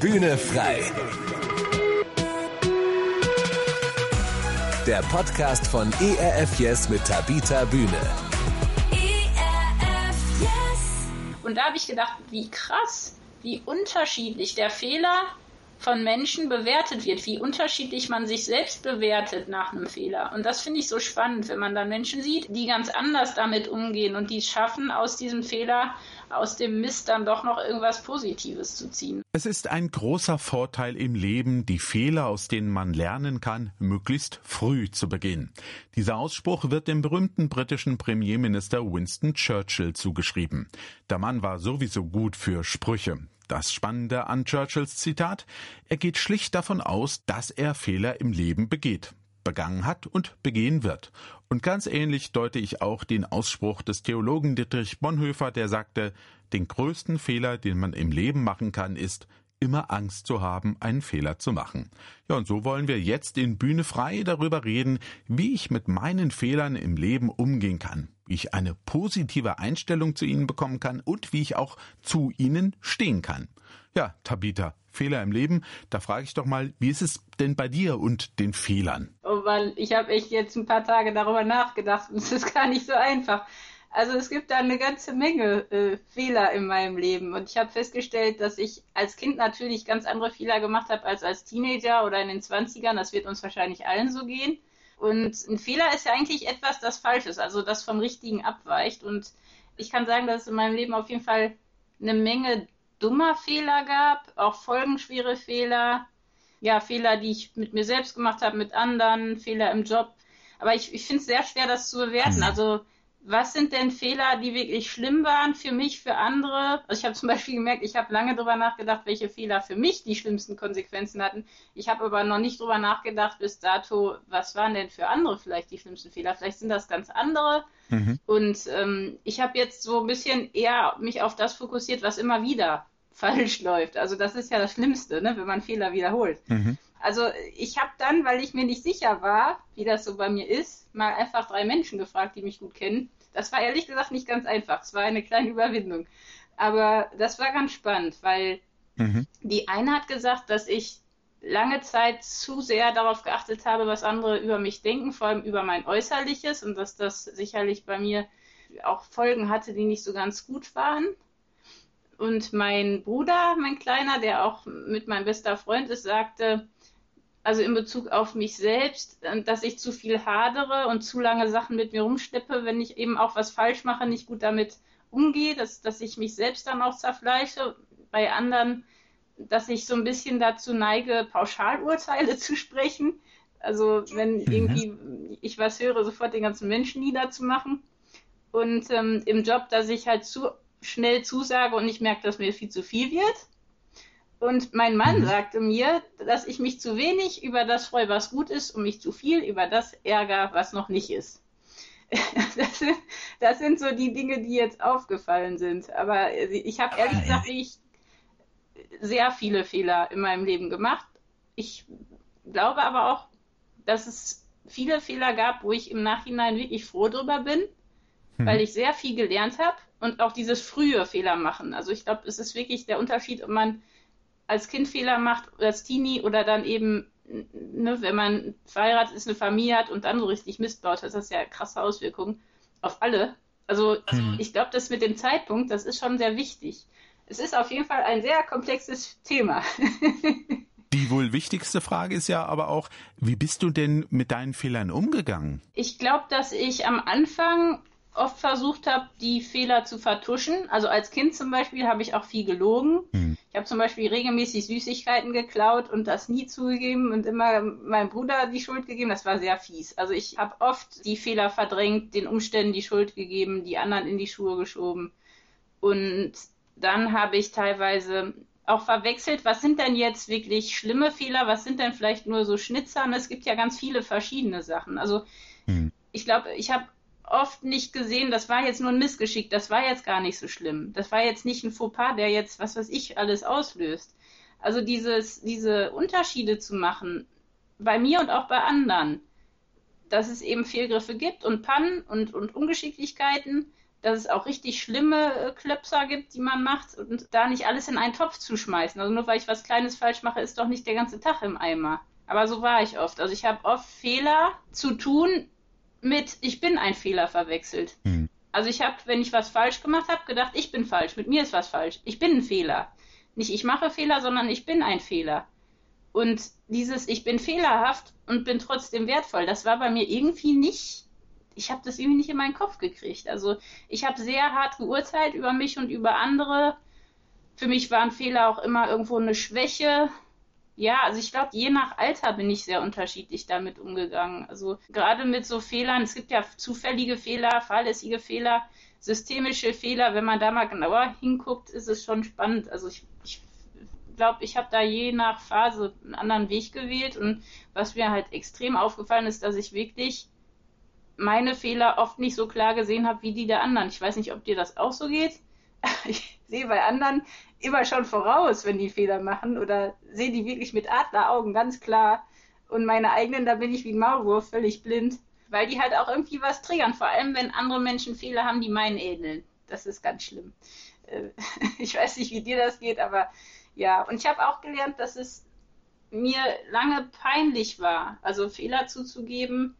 Bühne frei. Der Podcast von ERF Yes mit Tabita Bühne. ERF Yes. Und da habe ich gedacht, wie krass, wie unterschiedlich der Fehler von Menschen bewertet wird, wie unterschiedlich man sich selbst bewertet nach einem Fehler. Und das finde ich so spannend, wenn man dann Menschen sieht, die ganz anders damit umgehen und die es schaffen, aus diesem Fehler, aus dem Mist dann doch noch irgendwas Positives zu ziehen. Es ist ein großer Vorteil im Leben, die Fehler, aus denen man lernen kann, möglichst früh zu begehen. Dieser Ausspruch wird dem berühmten britischen Premierminister Winston Churchill zugeschrieben. Der Mann war sowieso gut für Sprüche. Das Spannende an Churchills Zitat, er geht schlicht davon aus, dass er Fehler im Leben begeht, begangen hat und begehen wird. Und ganz ähnlich deute ich auch den Ausspruch des Theologen Dietrich Bonhoeffer, der sagte, den größten Fehler, den man im Leben machen kann, ist, immer Angst zu haben, einen Fehler zu machen. Ja, und so wollen wir jetzt in Bühne frei darüber reden, wie ich mit meinen Fehlern im Leben umgehen kann, wie ich eine positive Einstellung zu ihnen bekommen kann und wie ich auch zu ihnen stehen kann. Ja, Tabita, Fehler im Leben, da frage ich doch mal, wie ist es denn bei dir und den Fehlern? Oh Mann, ich habe echt jetzt ein paar Tage darüber nachgedacht und es ist gar nicht so einfach. Also es gibt da eine ganze Menge äh, Fehler in meinem Leben und ich habe festgestellt, dass ich als Kind natürlich ganz andere Fehler gemacht habe als als Teenager oder in den 20ern. Das wird uns wahrscheinlich allen so gehen. Und ein Fehler ist ja eigentlich etwas, das falsch ist, also das vom Richtigen abweicht. Und ich kann sagen, dass es in meinem Leben auf jeden Fall eine Menge dummer Fehler gab, auch folgenschwere Fehler, ja, Fehler, die ich mit mir selbst gemacht habe, mit anderen, Fehler im Job. Aber ich, ich finde es sehr schwer, das zu bewerten. Also was sind denn Fehler, die wirklich schlimm waren für mich, für andere? Also ich habe zum Beispiel gemerkt, ich habe lange darüber nachgedacht, welche Fehler für mich die schlimmsten Konsequenzen hatten. Ich habe aber noch nicht darüber nachgedacht bis dato, was waren denn für andere vielleicht die schlimmsten Fehler? Vielleicht sind das ganz andere. Mhm. Und ähm, ich habe jetzt so ein bisschen eher mich auf das fokussiert, was immer wieder falsch läuft. Also das ist ja das Schlimmste, ne, wenn man Fehler wiederholt. Mhm. Also ich habe dann, weil ich mir nicht sicher war, wie das so bei mir ist, mal einfach drei Menschen gefragt, die mich gut kennen. Das war ehrlich gesagt nicht ganz einfach. Es war eine kleine Überwindung. Aber das war ganz spannend, weil mhm. die eine hat gesagt, dass ich lange Zeit zu sehr darauf geachtet habe, was andere über mich denken, vor allem über mein Äußerliches und dass das sicherlich bei mir auch Folgen hatte, die nicht so ganz gut waren. Und mein Bruder, mein Kleiner, der auch mit meinem bester Freund ist, sagte, also in Bezug auf mich selbst, äh, dass ich zu viel hadere und zu lange Sachen mit mir rumschleppe, wenn ich eben auch was falsch mache, nicht gut damit umgehe, dass, dass ich mich selbst dann auch zerfleische. Bei anderen, dass ich so ein bisschen dazu neige, Pauschalurteile zu sprechen. Also wenn mhm. irgendwie ich was höre, sofort den ganzen Menschen niederzumachen. Und ähm, im Job, dass ich halt zu schnell zusage und ich merke, dass mir viel zu viel wird. Und mein Mann mhm. sagte mir, dass ich mich zu wenig über das freue, was gut ist, und mich zu viel über das ärger, was noch nicht ist. Das sind, das sind so die Dinge, die jetzt aufgefallen sind. Aber ich habe ehrlich gesagt ich sehr viele Fehler in meinem Leben gemacht. Ich glaube aber auch, dass es viele Fehler gab, wo ich im Nachhinein wirklich froh drüber bin, hm. weil ich sehr viel gelernt habe und auch dieses frühe Fehler machen. Also ich glaube, es ist wirklich der Unterschied, ob man als Kind Fehler macht, als Teenie oder dann eben, ne, wenn man verheiratet ist, eine Familie hat und dann so richtig Mist baut, hat das ja krasse Auswirkungen auf alle. Also mhm. ich glaube, das mit dem Zeitpunkt, das ist schon sehr wichtig. Es ist auf jeden Fall ein sehr komplexes Thema. Die wohl wichtigste Frage ist ja aber auch, wie bist du denn mit deinen Fehlern umgegangen? Ich glaube, dass ich am Anfang oft versucht habe, die Fehler zu vertuschen. Also als Kind zum Beispiel habe ich auch viel gelogen. Mhm. Ich habe zum Beispiel regelmäßig Süßigkeiten geklaut und das nie zugegeben und immer meinem Bruder die Schuld gegeben. Das war sehr fies. Also ich habe oft die Fehler verdrängt, den Umständen die Schuld gegeben, die anderen in die Schuhe geschoben. Und dann habe ich teilweise auch verwechselt, was sind denn jetzt wirklich schlimme Fehler, was sind denn vielleicht nur so Schnitzer? Und es gibt ja ganz viele verschiedene Sachen. Also mhm. ich glaube, ich habe oft nicht gesehen, das war jetzt nur ein Missgeschick, das war jetzt gar nicht so schlimm. Das war jetzt nicht ein Fauxpas, der jetzt, was weiß ich, alles auslöst. Also dieses, diese Unterschiede zu machen, bei mir und auch bei anderen, dass es eben Fehlgriffe gibt und Pannen und, und Ungeschicklichkeiten, dass es auch richtig schlimme äh, Klöpser gibt, die man macht und da nicht alles in einen Topf zu schmeißen. Also nur weil ich was Kleines falsch mache, ist doch nicht der ganze Tag im Eimer. Aber so war ich oft. Also ich habe oft Fehler zu tun mit ich bin ein Fehler verwechselt. Mhm. Also ich habe, wenn ich was falsch gemacht habe, gedacht, ich bin falsch, mit mir ist was falsch. Ich bin ein Fehler. Nicht ich mache Fehler, sondern ich bin ein Fehler. Und dieses ich bin fehlerhaft und bin trotzdem wertvoll, das war bei mir irgendwie nicht ich habe das irgendwie nicht in meinen Kopf gekriegt. Also ich habe sehr hart geurteilt über mich und über andere. Für mich waren Fehler auch immer irgendwo eine Schwäche. Ja, also ich glaube, je nach Alter bin ich sehr unterschiedlich damit umgegangen. Also gerade mit so Fehlern, es gibt ja zufällige Fehler, fahrlässige Fehler, systemische Fehler. Wenn man da mal genauer hinguckt, ist es schon spannend. Also ich, ich glaube, ich habe da je nach Phase einen anderen Weg gewählt. Und was mir halt extrem aufgefallen ist, dass ich wirklich meine Fehler oft nicht so klar gesehen habe wie die der anderen. Ich weiß nicht, ob dir das auch so geht. Ich sehe bei anderen immer schon voraus, wenn die Fehler machen oder sehe die wirklich mit Adleraugen ganz klar. Und meine eigenen, da bin ich wie ein Maulwurf, völlig blind, weil die halt auch irgendwie was triggern. Vor allem, wenn andere Menschen Fehler haben, die meinen ähneln. Das ist ganz schlimm. Äh, ich weiß nicht, wie dir das geht, aber ja. Und ich habe auch gelernt, dass es mir lange peinlich war, also Fehler zuzugeben,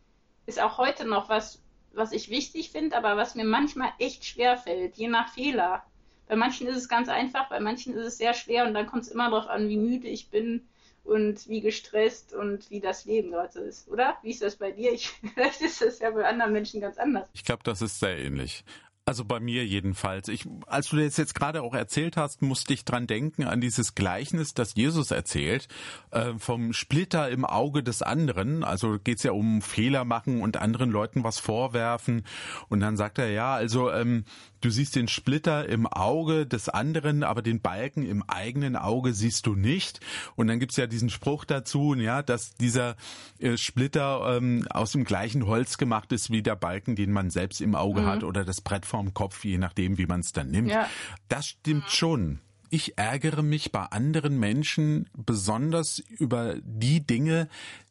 ist auch heute noch was, was ich wichtig finde, aber was mir manchmal echt schwer fällt, je nach Fehler. Bei manchen ist es ganz einfach, bei manchen ist es sehr schwer und dann kommt es immer darauf an, wie müde ich bin und wie gestresst und wie das Leben gerade ist, oder? Wie ist das bei dir? Ich, vielleicht ist das ja bei anderen Menschen ganz anders. Ich glaube, das ist sehr ähnlich. Also bei mir jedenfalls. Ich, als du das jetzt gerade auch erzählt hast, musste ich dran denken an dieses Gleichnis, das Jesus erzählt, äh, vom Splitter im Auge des anderen. Also geht's ja um Fehler machen und anderen Leuten was vorwerfen. Und dann sagt er, ja, also ähm, du siehst den Splitter im Auge des anderen, aber den Balken im eigenen Auge siehst du nicht. Und dann gibt's ja diesen Spruch dazu, ja, dass dieser äh, Splitter ähm, aus dem gleichen Holz gemacht ist wie der Balken, den man selbst im Auge mhm. hat oder das Brett vorm Kopf, je nachdem, wie man es dann nimmt. Ja. Das stimmt schon. Ich ärgere mich bei anderen Menschen besonders über die Dinge,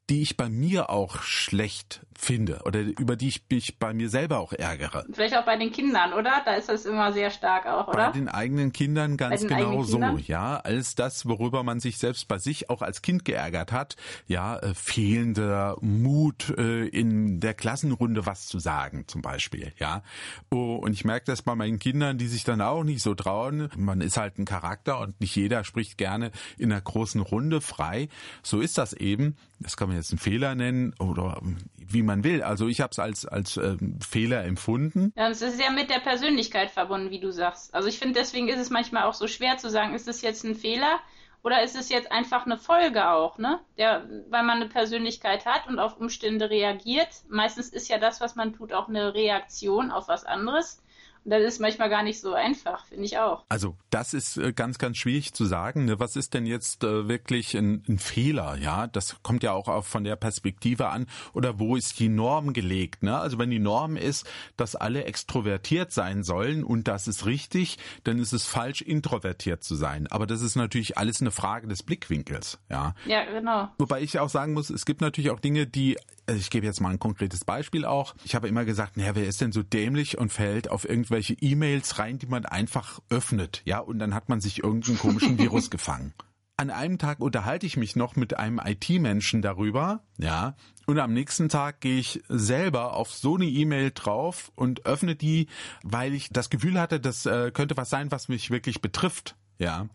die ich bei mir auch schlecht finde oder über die ich mich bei mir selber auch ärgere. Vielleicht auch bei den Kindern, oder? Da ist das immer sehr stark auch, oder? Bei den eigenen Kindern ganz genau so, Kindern? ja. Alles das, worüber man sich selbst bei sich auch als Kind geärgert hat, ja, äh, fehlender Mut äh, in der Klassenrunde was zu sagen, zum Beispiel, ja. Oh, und ich merke das bei meinen Kindern, die sich dann auch nicht so trauen. Man ist halt ein Charakter und nicht jeder spricht gerne in einer großen Runde frei. So ist das eben. Das kann man jetzt einen Fehler nennen oder wie man will. Also ich habe es als, als äh, Fehler empfunden. Ja, es ist ja mit der Persönlichkeit verbunden, wie du sagst. Also ich finde, deswegen ist es manchmal auch so schwer zu sagen, ist es jetzt ein Fehler oder ist es jetzt einfach eine Folge auch, ne? Der, weil man eine Persönlichkeit hat und auf Umstände reagiert. Meistens ist ja das, was man tut, auch eine Reaktion auf was anderes das ist manchmal gar nicht so einfach, finde ich auch. Also das ist äh, ganz, ganz schwierig zu sagen. Ne? Was ist denn jetzt äh, wirklich ein, ein Fehler? Ja, das kommt ja auch von der Perspektive an. Oder wo ist die Norm gelegt? Ne? Also wenn die Norm ist, dass alle extrovertiert sein sollen und das ist richtig, dann ist es falsch, introvertiert zu sein. Aber das ist natürlich alles eine Frage des Blickwinkels. Ja, ja genau. Wobei ich auch sagen muss, es gibt natürlich auch Dinge, die also ich gebe jetzt mal ein konkretes Beispiel auch. Ich habe immer gesagt, naja, wer ist denn so dämlich und fällt auf irgendwelche E-Mails rein, die man einfach öffnet, ja, und dann hat man sich irgendeinen komischen Virus gefangen. An einem Tag unterhalte ich mich noch mit einem IT-Menschen darüber, ja, und am nächsten Tag gehe ich selber auf so eine E-Mail drauf und öffne die, weil ich das Gefühl hatte, das äh, könnte was sein, was mich wirklich betrifft, ja.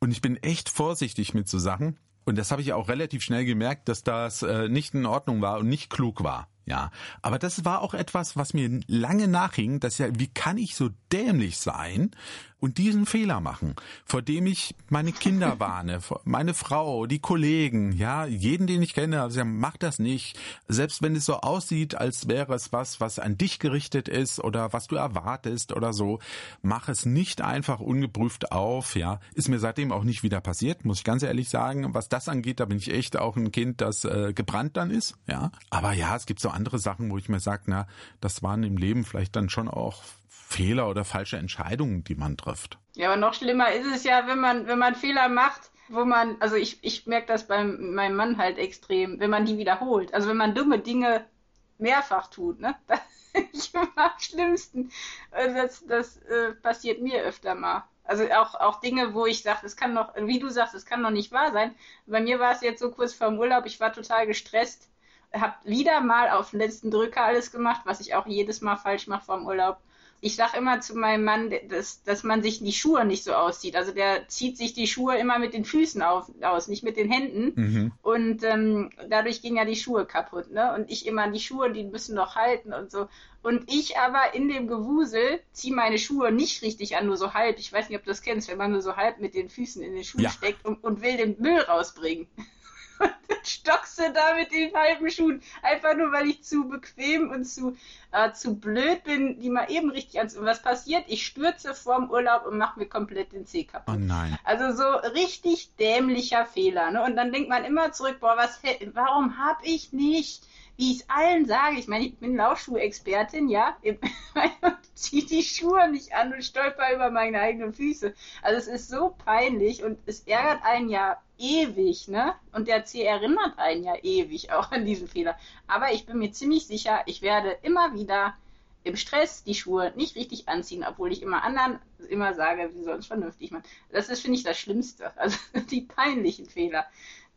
Und ich bin echt vorsichtig mit so Sachen. Und das habe ich auch relativ schnell gemerkt, dass das äh, nicht in Ordnung war und nicht klug war. Ja, aber das war auch etwas, was mir lange nachhing, dass ja, wie kann ich so dämlich sein und diesen Fehler machen, vor dem ich meine Kinder warne, meine Frau, die Kollegen, ja, jeden, den ich kenne, also mach das nicht. Selbst wenn es so aussieht, als wäre es was, was an dich gerichtet ist oder was du erwartest oder so, mach es nicht einfach ungeprüft auf, ja. Ist mir seitdem auch nicht wieder passiert, muss ich ganz ehrlich sagen. Was das angeht, da bin ich echt auch ein Kind, das äh, gebrannt dann ist, ja. Aber ja, es gibt so andere Sachen, wo ich mir sage, na, das waren im Leben vielleicht dann schon auch Fehler oder falsche Entscheidungen, die man trifft. Ja, aber noch schlimmer ist es ja, wenn man, wenn man Fehler macht, wo man, also ich, ich merke das bei meinem Mann halt extrem, wenn man die wiederholt. Also wenn man dumme Dinge mehrfach tut, ne? ich immer am schlimmsten. Das, das äh, passiert mir öfter mal. Also auch, auch Dinge, wo ich sage, das kann doch, wie du sagst, das kann doch nicht wahr sein. Bei mir war es jetzt so kurz vor dem Urlaub, ich war total gestresst, habe wieder mal auf den letzten Drücker alles gemacht, was ich auch jedes Mal falsch mache vor dem Urlaub ich sage immer zu meinem Mann, dass, dass man sich die Schuhe nicht so auszieht. Also der zieht sich die Schuhe immer mit den Füßen auf, aus, nicht mit den Händen. Mhm. Und ähm, dadurch gehen ja die Schuhe kaputt. Ne? Und ich immer, die Schuhe, die müssen doch halten und so. Und ich aber in dem Gewusel ziehe meine Schuhe nicht richtig an, nur so halb. Ich weiß nicht, ob du das kennst, wenn man nur so halb mit den Füßen in den Schuh ja. steckt und, und will den Müll rausbringen. Und dann stockst du da mit den halben Schuhen. Einfach nur, weil ich zu bequem und zu, äh, zu blöd bin, die mal eben richtig anzuziehen. Und was passiert? Ich stürze vorm Urlaub und mache mir komplett den Zeh kaputt. Oh nein. Also so richtig dämlicher Fehler. Ne? Und dann denkt man immer zurück, boah, was, warum hab ich nicht wie ich es allen sage, ich meine, ich bin Laufschuhexpertin, ja, ich ziehe die Schuhe nicht an und stolper über meine eigenen Füße. Also es ist so peinlich und es ärgert einen ja ewig, ne? Und der C erinnert einen ja ewig auch an diesen Fehler. Aber ich bin mir ziemlich sicher, ich werde immer wieder im Stress die Schuhe nicht richtig anziehen, obwohl ich immer anderen immer sage, sie sollen es vernünftig machen. Das ist, finde ich, das Schlimmste. Also die peinlichen Fehler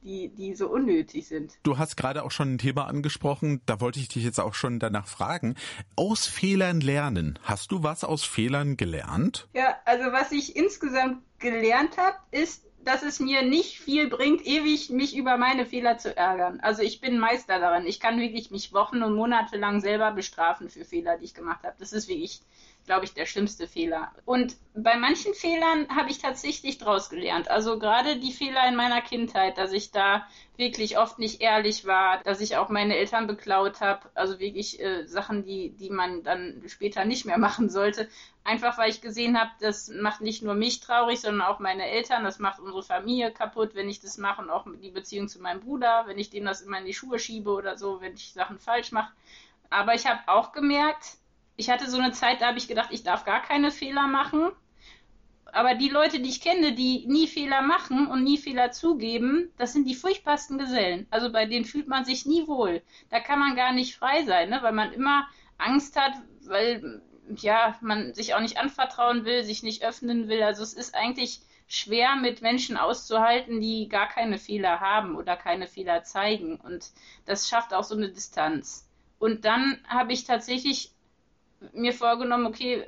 die, die so unnötig sind. Du hast gerade auch schon ein Thema angesprochen, da wollte ich dich jetzt auch schon danach fragen. Aus Fehlern lernen. Hast du was aus Fehlern gelernt? Ja, also was ich insgesamt gelernt habe, ist, dass es mir nicht viel bringt, ewig mich über meine Fehler zu ärgern. Also ich bin Meister darin. Ich kann wirklich mich Wochen und Monate lang selber bestrafen für Fehler, die ich gemacht habe. Das ist wirklich glaube ich, der schlimmste Fehler. Und bei manchen Fehlern habe ich tatsächlich draus gelernt. Also gerade die Fehler in meiner Kindheit, dass ich da wirklich oft nicht ehrlich war, dass ich auch meine Eltern beklaut habe, also wirklich äh, Sachen, die, die man dann später nicht mehr machen sollte. Einfach weil ich gesehen habe, das macht nicht nur mich traurig, sondern auch meine Eltern, das macht unsere Familie kaputt, wenn ich das mache und auch die Beziehung zu meinem Bruder, wenn ich dem das immer in die Schuhe schiebe oder so, wenn ich Sachen falsch mache. Aber ich habe auch gemerkt, ich hatte so eine Zeit, da habe ich gedacht, ich darf gar keine Fehler machen. Aber die Leute, die ich kenne, die nie Fehler machen und nie Fehler zugeben, das sind die furchtbarsten Gesellen. Also bei denen fühlt man sich nie wohl. Da kann man gar nicht frei sein, ne? weil man immer Angst hat, weil ja, man sich auch nicht anvertrauen will, sich nicht öffnen will. Also es ist eigentlich schwer mit Menschen auszuhalten, die gar keine Fehler haben oder keine Fehler zeigen. Und das schafft auch so eine Distanz. Und dann habe ich tatsächlich mir vorgenommen, okay,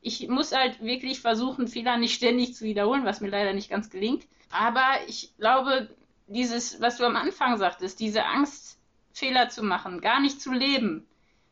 ich muss halt wirklich versuchen, Fehler nicht ständig zu wiederholen, was mir leider nicht ganz gelingt. Aber ich glaube, dieses, was du am Anfang sagtest, diese Angst, Fehler zu machen, gar nicht zu leben,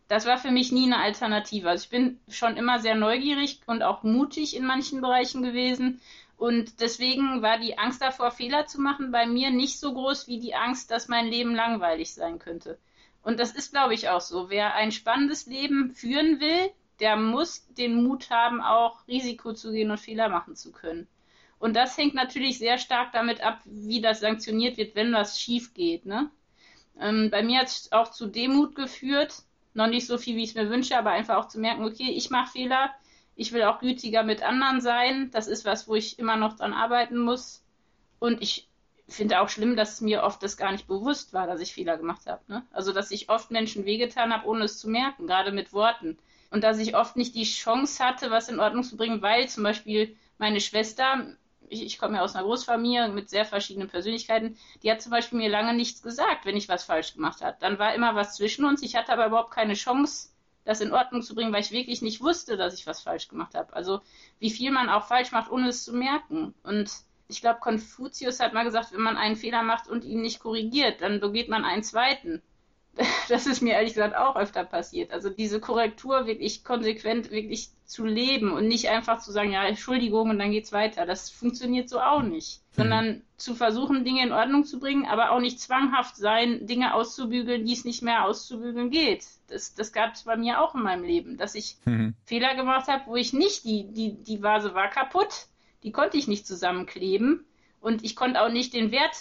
das war für mich nie eine Alternative. Also ich bin schon immer sehr neugierig und auch mutig in manchen Bereichen gewesen. Und deswegen war die Angst davor, Fehler zu machen, bei mir nicht so groß wie die Angst, dass mein Leben langweilig sein könnte. Und das ist, glaube ich, auch so. Wer ein spannendes Leben führen will, der muss den Mut haben, auch Risiko zu gehen und Fehler machen zu können. Und das hängt natürlich sehr stark damit ab, wie das sanktioniert wird, wenn was schief geht. Ne? Ähm, bei mir hat es auch zu Demut geführt. Noch nicht so viel, wie ich es mir wünsche, aber einfach auch zu merken, okay, ich mache Fehler. Ich will auch gütiger mit anderen sein. Das ist was, wo ich immer noch dran arbeiten muss. Und ich finde auch schlimm, dass mir oft das gar nicht bewusst war, dass ich Fehler gemacht habe. Ne? Also, dass ich oft Menschen wehgetan habe, ohne es zu merken, gerade mit Worten. Und dass ich oft nicht die Chance hatte, was in Ordnung zu bringen, weil zum Beispiel meine Schwester, ich, ich komme ja aus einer Großfamilie mit sehr verschiedenen Persönlichkeiten, die hat zum Beispiel mir lange nichts gesagt, wenn ich was falsch gemacht habe. Dann war immer was zwischen uns. Ich hatte aber überhaupt keine Chance, das in Ordnung zu bringen, weil ich wirklich nicht wusste, dass ich was falsch gemacht habe. Also wie viel man auch falsch macht, ohne es zu merken. Und ich glaube, Konfuzius hat mal gesagt, wenn man einen Fehler macht und ihn nicht korrigiert, dann begeht man einen zweiten. Das ist mir ehrlich gesagt auch öfter passiert. Also diese Korrektur wirklich konsequent wirklich zu leben und nicht einfach zu sagen, ja, Entschuldigung und dann geht's weiter. Das funktioniert so auch nicht. Mhm. Sondern zu versuchen, Dinge in Ordnung zu bringen, aber auch nicht zwanghaft sein, Dinge auszubügeln, die es nicht mehr auszubügeln geht. Das, das gab es bei mir auch in meinem Leben, dass ich mhm. Fehler gemacht habe, wo ich nicht die, die, die Vase war kaputt, die konnte ich nicht zusammenkleben und ich konnte auch nicht den Wert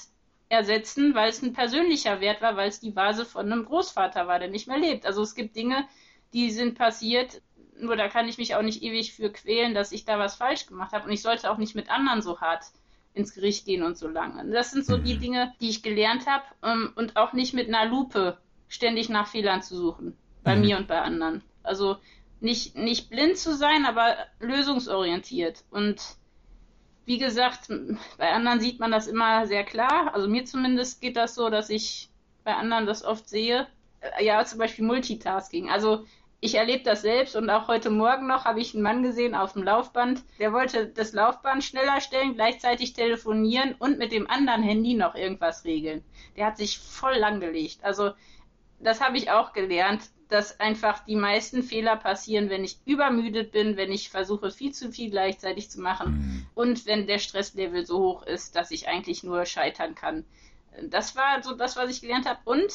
ersetzen, weil es ein persönlicher Wert war, weil es die Vase von einem Großvater war, der nicht mehr lebt. Also es gibt Dinge, die sind passiert, nur da kann ich mich auch nicht ewig für quälen, dass ich da was falsch gemacht habe und ich sollte auch nicht mit anderen so hart ins Gericht gehen und so lange. Das sind so die mhm. Dinge, die ich gelernt habe um, ähm, und auch nicht mit einer Lupe ständig nach Fehlern zu suchen. Bei mhm. mir und bei anderen. Also nicht, nicht blind zu sein, aber lösungsorientiert. Und wie gesagt, bei anderen sieht man das immer sehr klar. Also mir zumindest geht das so, dass ich bei anderen das oft sehe. Äh, ja, zum Beispiel Multitasking. Also ich erlebe das selbst und auch heute Morgen noch habe ich einen Mann gesehen auf dem Laufband, der wollte das Laufband schneller stellen, gleichzeitig telefonieren und mit dem anderen Handy noch irgendwas regeln. Der hat sich voll langgelegt. Also das habe ich auch gelernt, dass einfach die meisten Fehler passieren, wenn ich übermüdet bin, wenn ich versuche, viel zu viel gleichzeitig zu machen mhm. und wenn der Stresslevel so hoch ist, dass ich eigentlich nur scheitern kann. Das war so das, was ich gelernt habe. Und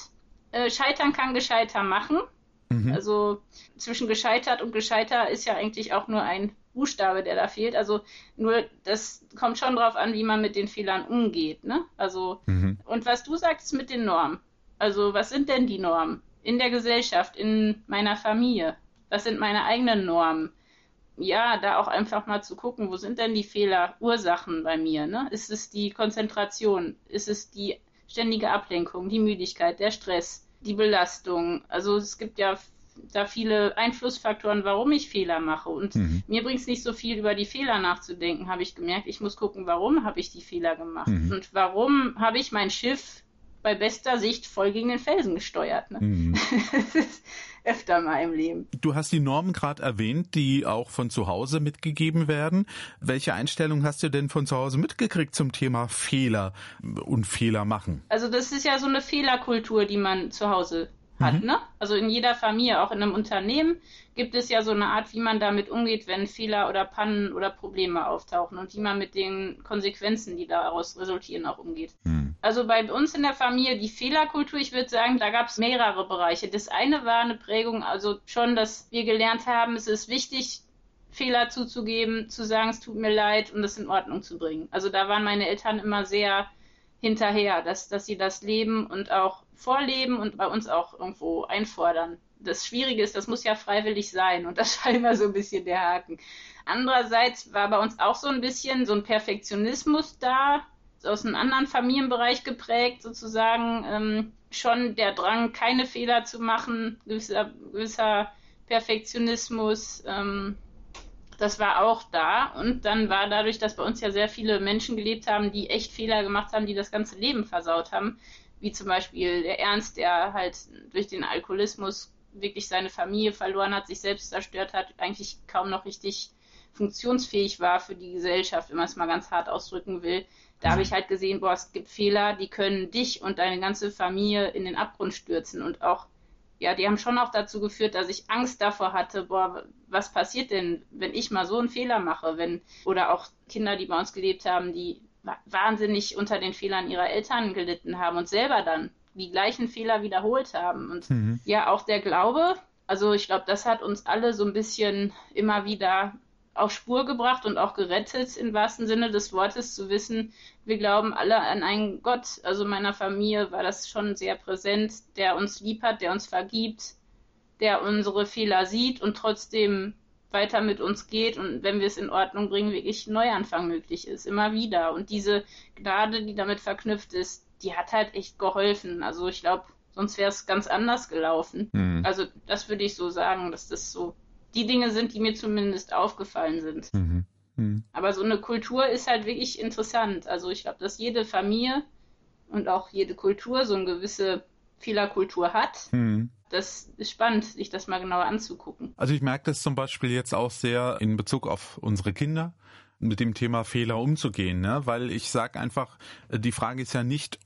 äh, scheitern kann gescheiter machen. Mhm. Also zwischen gescheitert und gescheiter ist ja eigentlich auch nur ein Buchstabe, der da fehlt. Also nur das kommt schon drauf an, wie man mit den Fehlern umgeht. Ne? Also mhm. und was du sagst mit den Normen. Also was sind denn die Normen in der Gesellschaft, in meiner Familie? Was sind meine eigenen Normen? Ja, da auch einfach mal zu gucken, wo sind denn die Fehlerursachen bei mir? Ne? Ist es die Konzentration? Ist es die ständige Ablenkung, die Müdigkeit, der Stress? die Belastung. Also es gibt ja da viele Einflussfaktoren, warum ich Fehler mache. Und mhm. mir bringt es nicht so viel, über die Fehler nachzudenken, habe ich gemerkt. Ich muss gucken, warum habe ich die Fehler gemacht mhm. und warum habe ich mein Schiff bei bester Sicht voll gegen den Felsen gesteuert. Ne? Mhm. öfter mal im Leben. Du hast die Normen gerade erwähnt, die auch von zu Hause mitgegeben werden. Welche Einstellung hast du denn von zu Hause mitgekriegt zum Thema Fehler und Fehler machen? Also das ist ja so eine Fehlerkultur, die man zu Hause hat, mhm. ne? Also in jeder Familie, auch in einem Unternehmen, gibt es ja so eine Art, wie man damit umgeht, wenn Fehler oder Pannen oder Probleme auftauchen und wie man mit den Konsequenzen, die daraus resultieren, auch umgeht. Mhm. Also bei uns in der Familie die Fehlerkultur, ich würde sagen, da gab es mehrere Bereiche. Das eine war eine Prägung, also schon, dass wir gelernt haben, es ist wichtig, Fehler zuzugeben, zu sagen, es tut mir leid und das in Ordnung zu bringen. Also da waren meine Eltern immer sehr hinterher, dass, dass sie das leben und auch vorleben und bei uns auch irgendwo einfordern. Das Schwierige ist, das muss ja freiwillig sein und das war immer so ein bisschen der Haken. Andererseits war bei uns auch so ein bisschen so ein Perfektionismus da, aus einem anderen Familienbereich geprägt, sozusagen ähm, schon der Drang, keine Fehler zu machen, gewisser, gewisser Perfektionismus, ähm, das war auch da. Und dann war dadurch, dass bei uns ja sehr viele Menschen gelebt haben, die echt Fehler gemacht haben, die das ganze Leben versaut haben, wie zum Beispiel der Ernst, der halt durch den Alkoholismus wirklich seine Familie verloren hat, sich selbst zerstört hat, eigentlich kaum noch richtig funktionsfähig war für die Gesellschaft, wenn man es mal ganz hart ausdrücken will. Da habe ich halt gesehen, boah, es gibt Fehler, die können dich und deine ganze Familie in den Abgrund stürzen und auch ja, die haben schon auch dazu geführt, dass ich Angst davor hatte, boah, was passiert denn, wenn ich mal so einen Fehler mache, wenn, oder auch Kinder, die bei uns gelebt haben, die wahnsinnig unter den Fehlern ihrer Eltern gelitten haben und selber dann die gleichen Fehler wiederholt haben. Und mhm. ja, auch der Glaube, also ich glaube, das hat uns alle so ein bisschen immer wieder auf Spur gebracht und auch gerettet im wahrsten Sinne des Wortes zu wissen, wir glauben alle an einen Gott. Also meiner Familie war das schon sehr präsent, der uns lieb hat, der uns vergibt, der unsere Fehler sieht und trotzdem weiter mit uns geht und wenn wir es in Ordnung bringen, wirklich Neuanfang möglich ist, immer wieder. Und diese Gnade, die damit verknüpft ist, die hat halt echt geholfen. Also ich glaube, sonst wäre es ganz anders gelaufen. Mhm. Also das würde ich so sagen, dass das so die Dinge sind, die mir zumindest aufgefallen sind. Mhm. Mhm. Aber so eine Kultur ist halt wirklich interessant. Also ich glaube, dass jede Familie und auch jede Kultur so eine gewisse Fehlerkultur hat. Mhm. Das ist spannend, sich das mal genauer anzugucken. Also ich merke das zum Beispiel jetzt auch sehr in Bezug auf unsere Kinder mit dem Thema Fehler umzugehen, ne? weil ich sage einfach, die Frage ist ja nicht,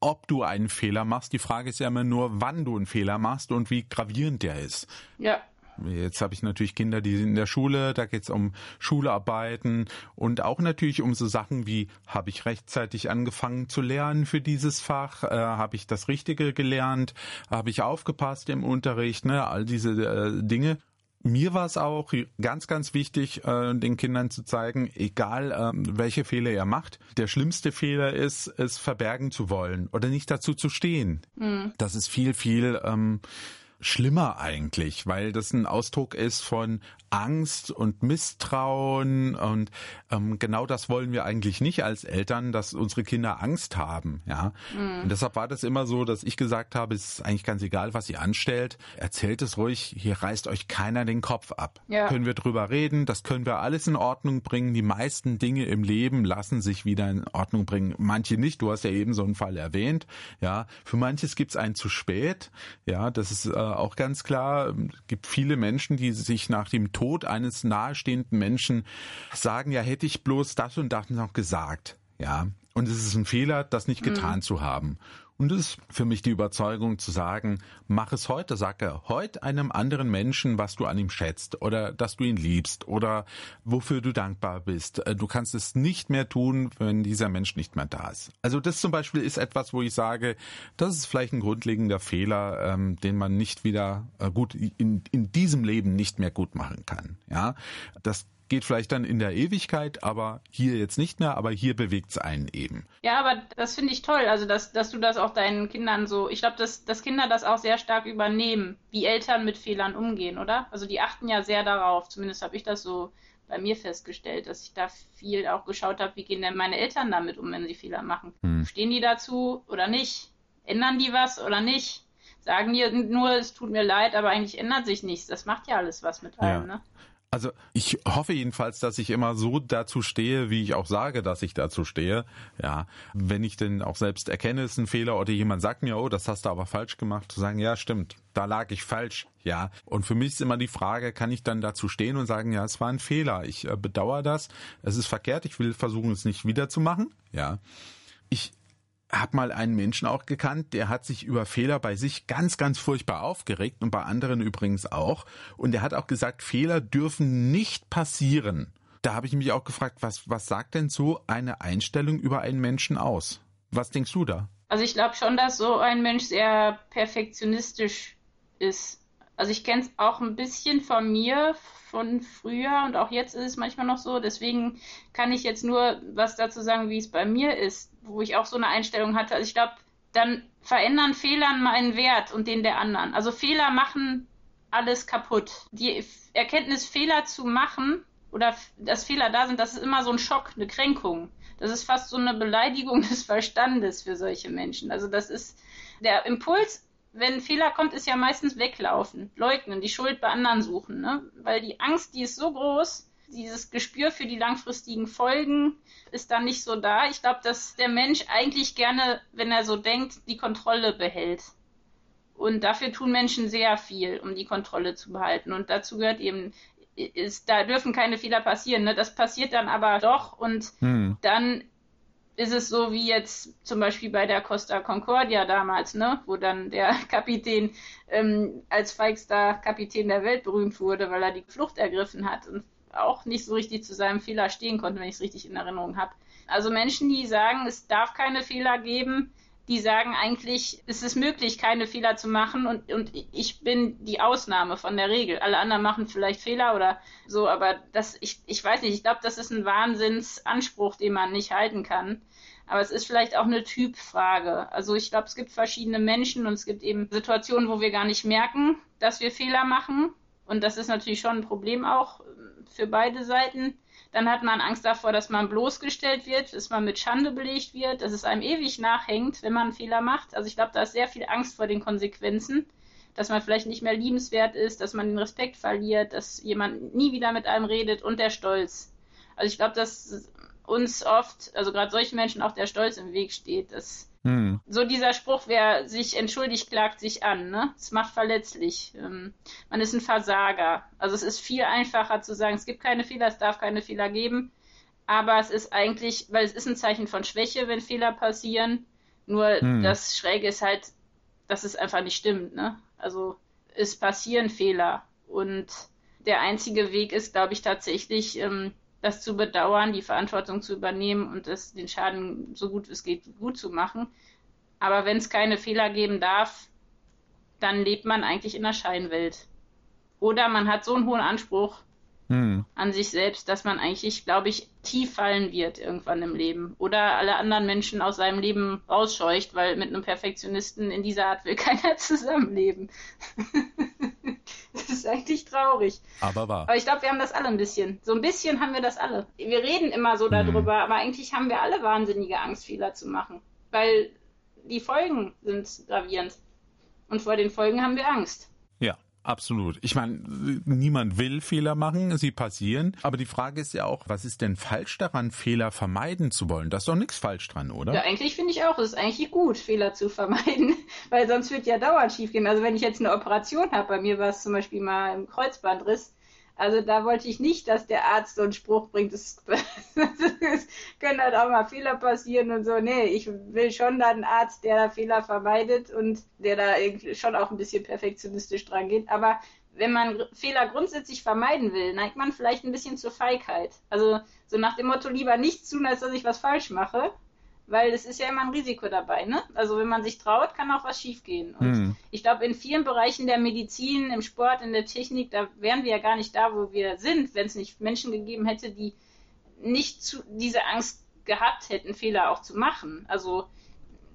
ob du einen Fehler machst, die Frage ist ja immer nur, wann du einen Fehler machst und wie gravierend der ist. Ja. Jetzt habe ich natürlich Kinder, die sind in der Schule, da geht es um Schularbeiten und auch natürlich um so Sachen wie, habe ich rechtzeitig angefangen zu lernen für dieses Fach, äh, habe ich das Richtige gelernt, habe ich aufgepasst im Unterricht, ne? all diese äh, Dinge. Mir war es auch ganz, ganz wichtig, äh, den Kindern zu zeigen, egal äh, welche Fehler ihr macht, der schlimmste Fehler ist, es verbergen zu wollen oder nicht dazu zu stehen. Mhm. Das ist viel, viel ähm, schlimmer eigentlich, weil das ein Ausdruck ist von Angst und Misstrauen und ähm, genau das wollen wir eigentlich nicht als Eltern, dass unsere Kinder Angst haben, ja. Mhm. Und deshalb war das immer so, dass ich gesagt habe, es ist eigentlich ganz egal, was ihr anstellt, erzählt es ruhig, hier reißt euch keiner den Kopf ab. Ja. Können wir drüber reden, das können wir alles in Ordnung bringen. Die meisten Dinge im Leben lassen sich wieder in Ordnung bringen, manche nicht. Du hast ja eben so einen Fall erwähnt, ja. Für manches gibt's einen zu spät, ja, das ist äh, auch ganz klar. Es gibt viele Menschen, die sich nach dem Tod eines nahestehenden Menschen sagen, ja, hätte ich bloß das und das noch gesagt. Ja. Und es ist ein Fehler, das nicht getan mhm. zu haben. Und es ist für mich die Überzeugung zu sagen, mach es heute, sage heute einem anderen Menschen, was du an ihm schätzt oder dass du ihn liebst oder wofür du dankbar bist. Äh, du kannst es nicht mehr tun, wenn dieser Mensch nicht mehr da ist. Also das zum Beispiel ist etwas, wo ich sage, das ist vielleicht ein grundlegender Fehler, ähm, den man nicht wieder äh, gut in, in diesem Leben nicht mehr gut machen kann. Ja, das geht vielleicht dann in der Ewigkeit, aber hier jetzt nicht mehr, aber hier bewegt es einen eben. Ja, aber das finde ich toll, also dass, dass du das auch deinen Kindern so, ich glaube, dass, dass Kinder das auch sehr stark übernehmen, wie Eltern mit Fehlern umgehen, oder? Also die achten ja sehr darauf, zumindest habe ich das so bei mir festgestellt, dass ich da viel auch geschaut habe, wie gehen denn meine Eltern damit um, wenn sie Fehler machen. Hm. Stehen die dazu oder nicht? Ändern die was oder nicht? Sagen die nur, es tut mir leid, aber eigentlich ändert sich nichts. Das macht ja alles was mit einem, ja. ne? Also ich hoffe jedenfalls, dass ich immer so dazu stehe, wie ich auch sage, dass ich dazu stehe. Ja, wenn ich denn auch selbst erkenne, ist ein Fehler oder jemand sagt mir, oh, das hast du aber falsch gemacht, zu sagen, ja, stimmt, da lag ich falsch. Ja, und für mich ist immer die Frage, kann ich dann dazu stehen und sagen, ja, es war ein Fehler, ich äh, bedauere das, es ist verkehrt, ich will versuchen, es nicht wieder zu machen. Ja, ich habe mal einen Menschen auch gekannt, der hat sich über Fehler bei sich ganz, ganz furchtbar aufgeregt und bei anderen übrigens auch. Und der hat auch gesagt, Fehler dürfen nicht passieren. Da habe ich mich auch gefragt, was, was sagt denn so eine Einstellung über einen Menschen aus? Was denkst du da? Also ich glaube schon, dass so ein Mensch sehr perfektionistisch ist. Also ich kenne es auch ein bisschen von mir, von früher und auch jetzt ist es manchmal noch so. Deswegen kann ich jetzt nur was dazu sagen, wie es bei mir ist, wo ich auch so eine Einstellung hatte. Also ich glaube, dann verändern Fehler meinen Wert und den der anderen. Also Fehler machen alles kaputt. Die Erkenntnis, Fehler zu machen oder dass Fehler da sind, das ist immer so ein Schock, eine Kränkung. Das ist fast so eine Beleidigung des Verstandes für solche Menschen. Also das ist der Impuls, wenn ein Fehler kommt, ist ja meistens weglaufen, leugnen, die Schuld bei anderen suchen, ne? Weil die Angst, die ist so groß, dieses Gespür für die langfristigen Folgen ist dann nicht so da. Ich glaube, dass der Mensch eigentlich gerne, wenn er so denkt, die Kontrolle behält. Und dafür tun Menschen sehr viel, um die Kontrolle zu behalten. Und dazu gehört eben, ist, da dürfen keine Fehler passieren. Ne? Das passiert dann aber doch und hm. dann ist es so wie jetzt zum Beispiel bei der Costa Concordia damals, ne, wo dann der Kapitän ähm, als feigster Kapitän der Welt berühmt wurde, weil er die Flucht ergriffen hat und auch nicht so richtig zu seinem Fehler stehen konnte, wenn ich es richtig in Erinnerung habe. Also Menschen, die sagen, es darf keine Fehler geben, die sagen eigentlich, es ist möglich, keine Fehler zu machen und, und ich bin die Ausnahme von der Regel. Alle anderen machen vielleicht Fehler oder so, aber das, ich, ich weiß nicht, ich glaube, das ist ein Wahnsinnsanspruch, den man nicht halten kann. Aber es ist vielleicht auch eine Typfrage. Also ich glaube, es gibt verschiedene Menschen und es gibt eben Situationen, wo wir gar nicht merken, dass wir Fehler machen. Und das ist natürlich schon ein Problem auch für beide Seiten. Dann hat man Angst davor, dass man bloßgestellt wird, dass man mit Schande belegt wird, dass es einem ewig nachhängt, wenn man einen Fehler macht. Also ich glaube, da ist sehr viel Angst vor den Konsequenzen, dass man vielleicht nicht mehr liebenswert ist, dass man den Respekt verliert, dass jemand nie wieder mit einem redet und der Stolz. Also ich glaube, dass uns oft, also gerade solchen Menschen auch der Stolz im Weg steht. Das, hm. So dieser Spruch, wer sich entschuldigt, klagt sich an. Ne? Das macht verletzlich. Ähm, man ist ein Versager. Also es ist viel einfacher zu sagen, es gibt keine Fehler, es darf keine Fehler geben. Aber es ist eigentlich, weil es ist ein Zeichen von Schwäche, wenn Fehler passieren. Nur hm. das Schräge ist halt, dass es einfach nicht stimmt. Ne? Also es passieren Fehler. Und der einzige Weg ist, glaube ich, tatsächlich, ähm, das zu bedauern, die Verantwortung zu übernehmen und das, den Schaden so gut es geht gut zu machen. Aber wenn es keine Fehler geben darf, dann lebt man eigentlich in der Scheinwelt. Oder man hat so einen hohen Anspruch hm. an sich selbst, dass man eigentlich, glaube ich, tief fallen wird irgendwann im Leben. Oder alle anderen Menschen aus seinem Leben rausscheucht, weil mit einem Perfektionisten in dieser Art will keiner zusammenleben. Das ist eigentlich traurig. Aber wahr. Aber ich glaube, wir haben das alle ein bisschen. So ein bisschen haben wir das alle. Wir reden immer so darüber, mhm. aber eigentlich haben wir alle wahnsinnige Angst, Fehler zu machen. Weil die Folgen sind gravierend. Und vor den Folgen haben wir Angst. Absolut. Ich meine, niemand will Fehler machen, sie passieren. Aber die Frage ist ja auch, was ist denn falsch daran, Fehler vermeiden zu wollen? Da ist doch nichts falsch dran, oder? Ja, eigentlich finde ich auch, es ist eigentlich gut, Fehler zu vermeiden, weil sonst wird ja dauernd schief gehen. Also wenn ich jetzt eine Operation habe, bei mir war es zum Beispiel mal im Kreuzbandriss, also da wollte ich nicht, dass der Arzt so einen Spruch bringt, es, können halt auch mal Fehler passieren und so. Nee, ich will schon dann einen Arzt, der da Fehler vermeidet und der da schon auch ein bisschen perfektionistisch dran geht. Aber wenn man Fehler grundsätzlich vermeiden will, neigt man vielleicht ein bisschen zur Feigheit. Also so nach dem Motto lieber nichts tun, als dass ich was falsch mache weil es ist ja immer ein Risiko dabei, ne? Also wenn man sich traut, kann auch was schiefgehen. Und hm. ich glaube, in vielen Bereichen der Medizin, im Sport, in der Technik, da wären wir ja gar nicht da, wo wir sind, wenn es nicht Menschen gegeben hätte, die nicht zu, diese Angst gehabt hätten, Fehler auch zu machen. Also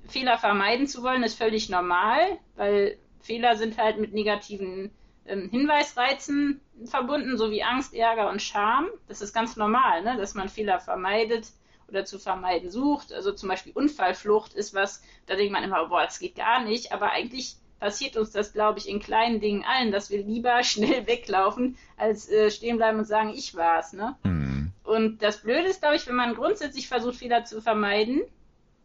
Fehler vermeiden zu wollen, ist völlig normal, weil Fehler sind halt mit negativen ähm, Hinweisreizen verbunden, so wie Angst, Ärger und Scham. Das ist ganz normal, ne? dass man Fehler vermeidet oder zu vermeiden sucht. Also zum Beispiel Unfallflucht ist was, da denkt man immer, boah, das geht gar nicht, aber eigentlich passiert uns das, glaube ich, in kleinen Dingen allen, dass wir lieber schnell weglaufen, als äh, stehen bleiben und sagen, ich war's, ne? Mhm. Und das Blöde ist, glaube ich, wenn man grundsätzlich versucht, Fehler zu vermeiden,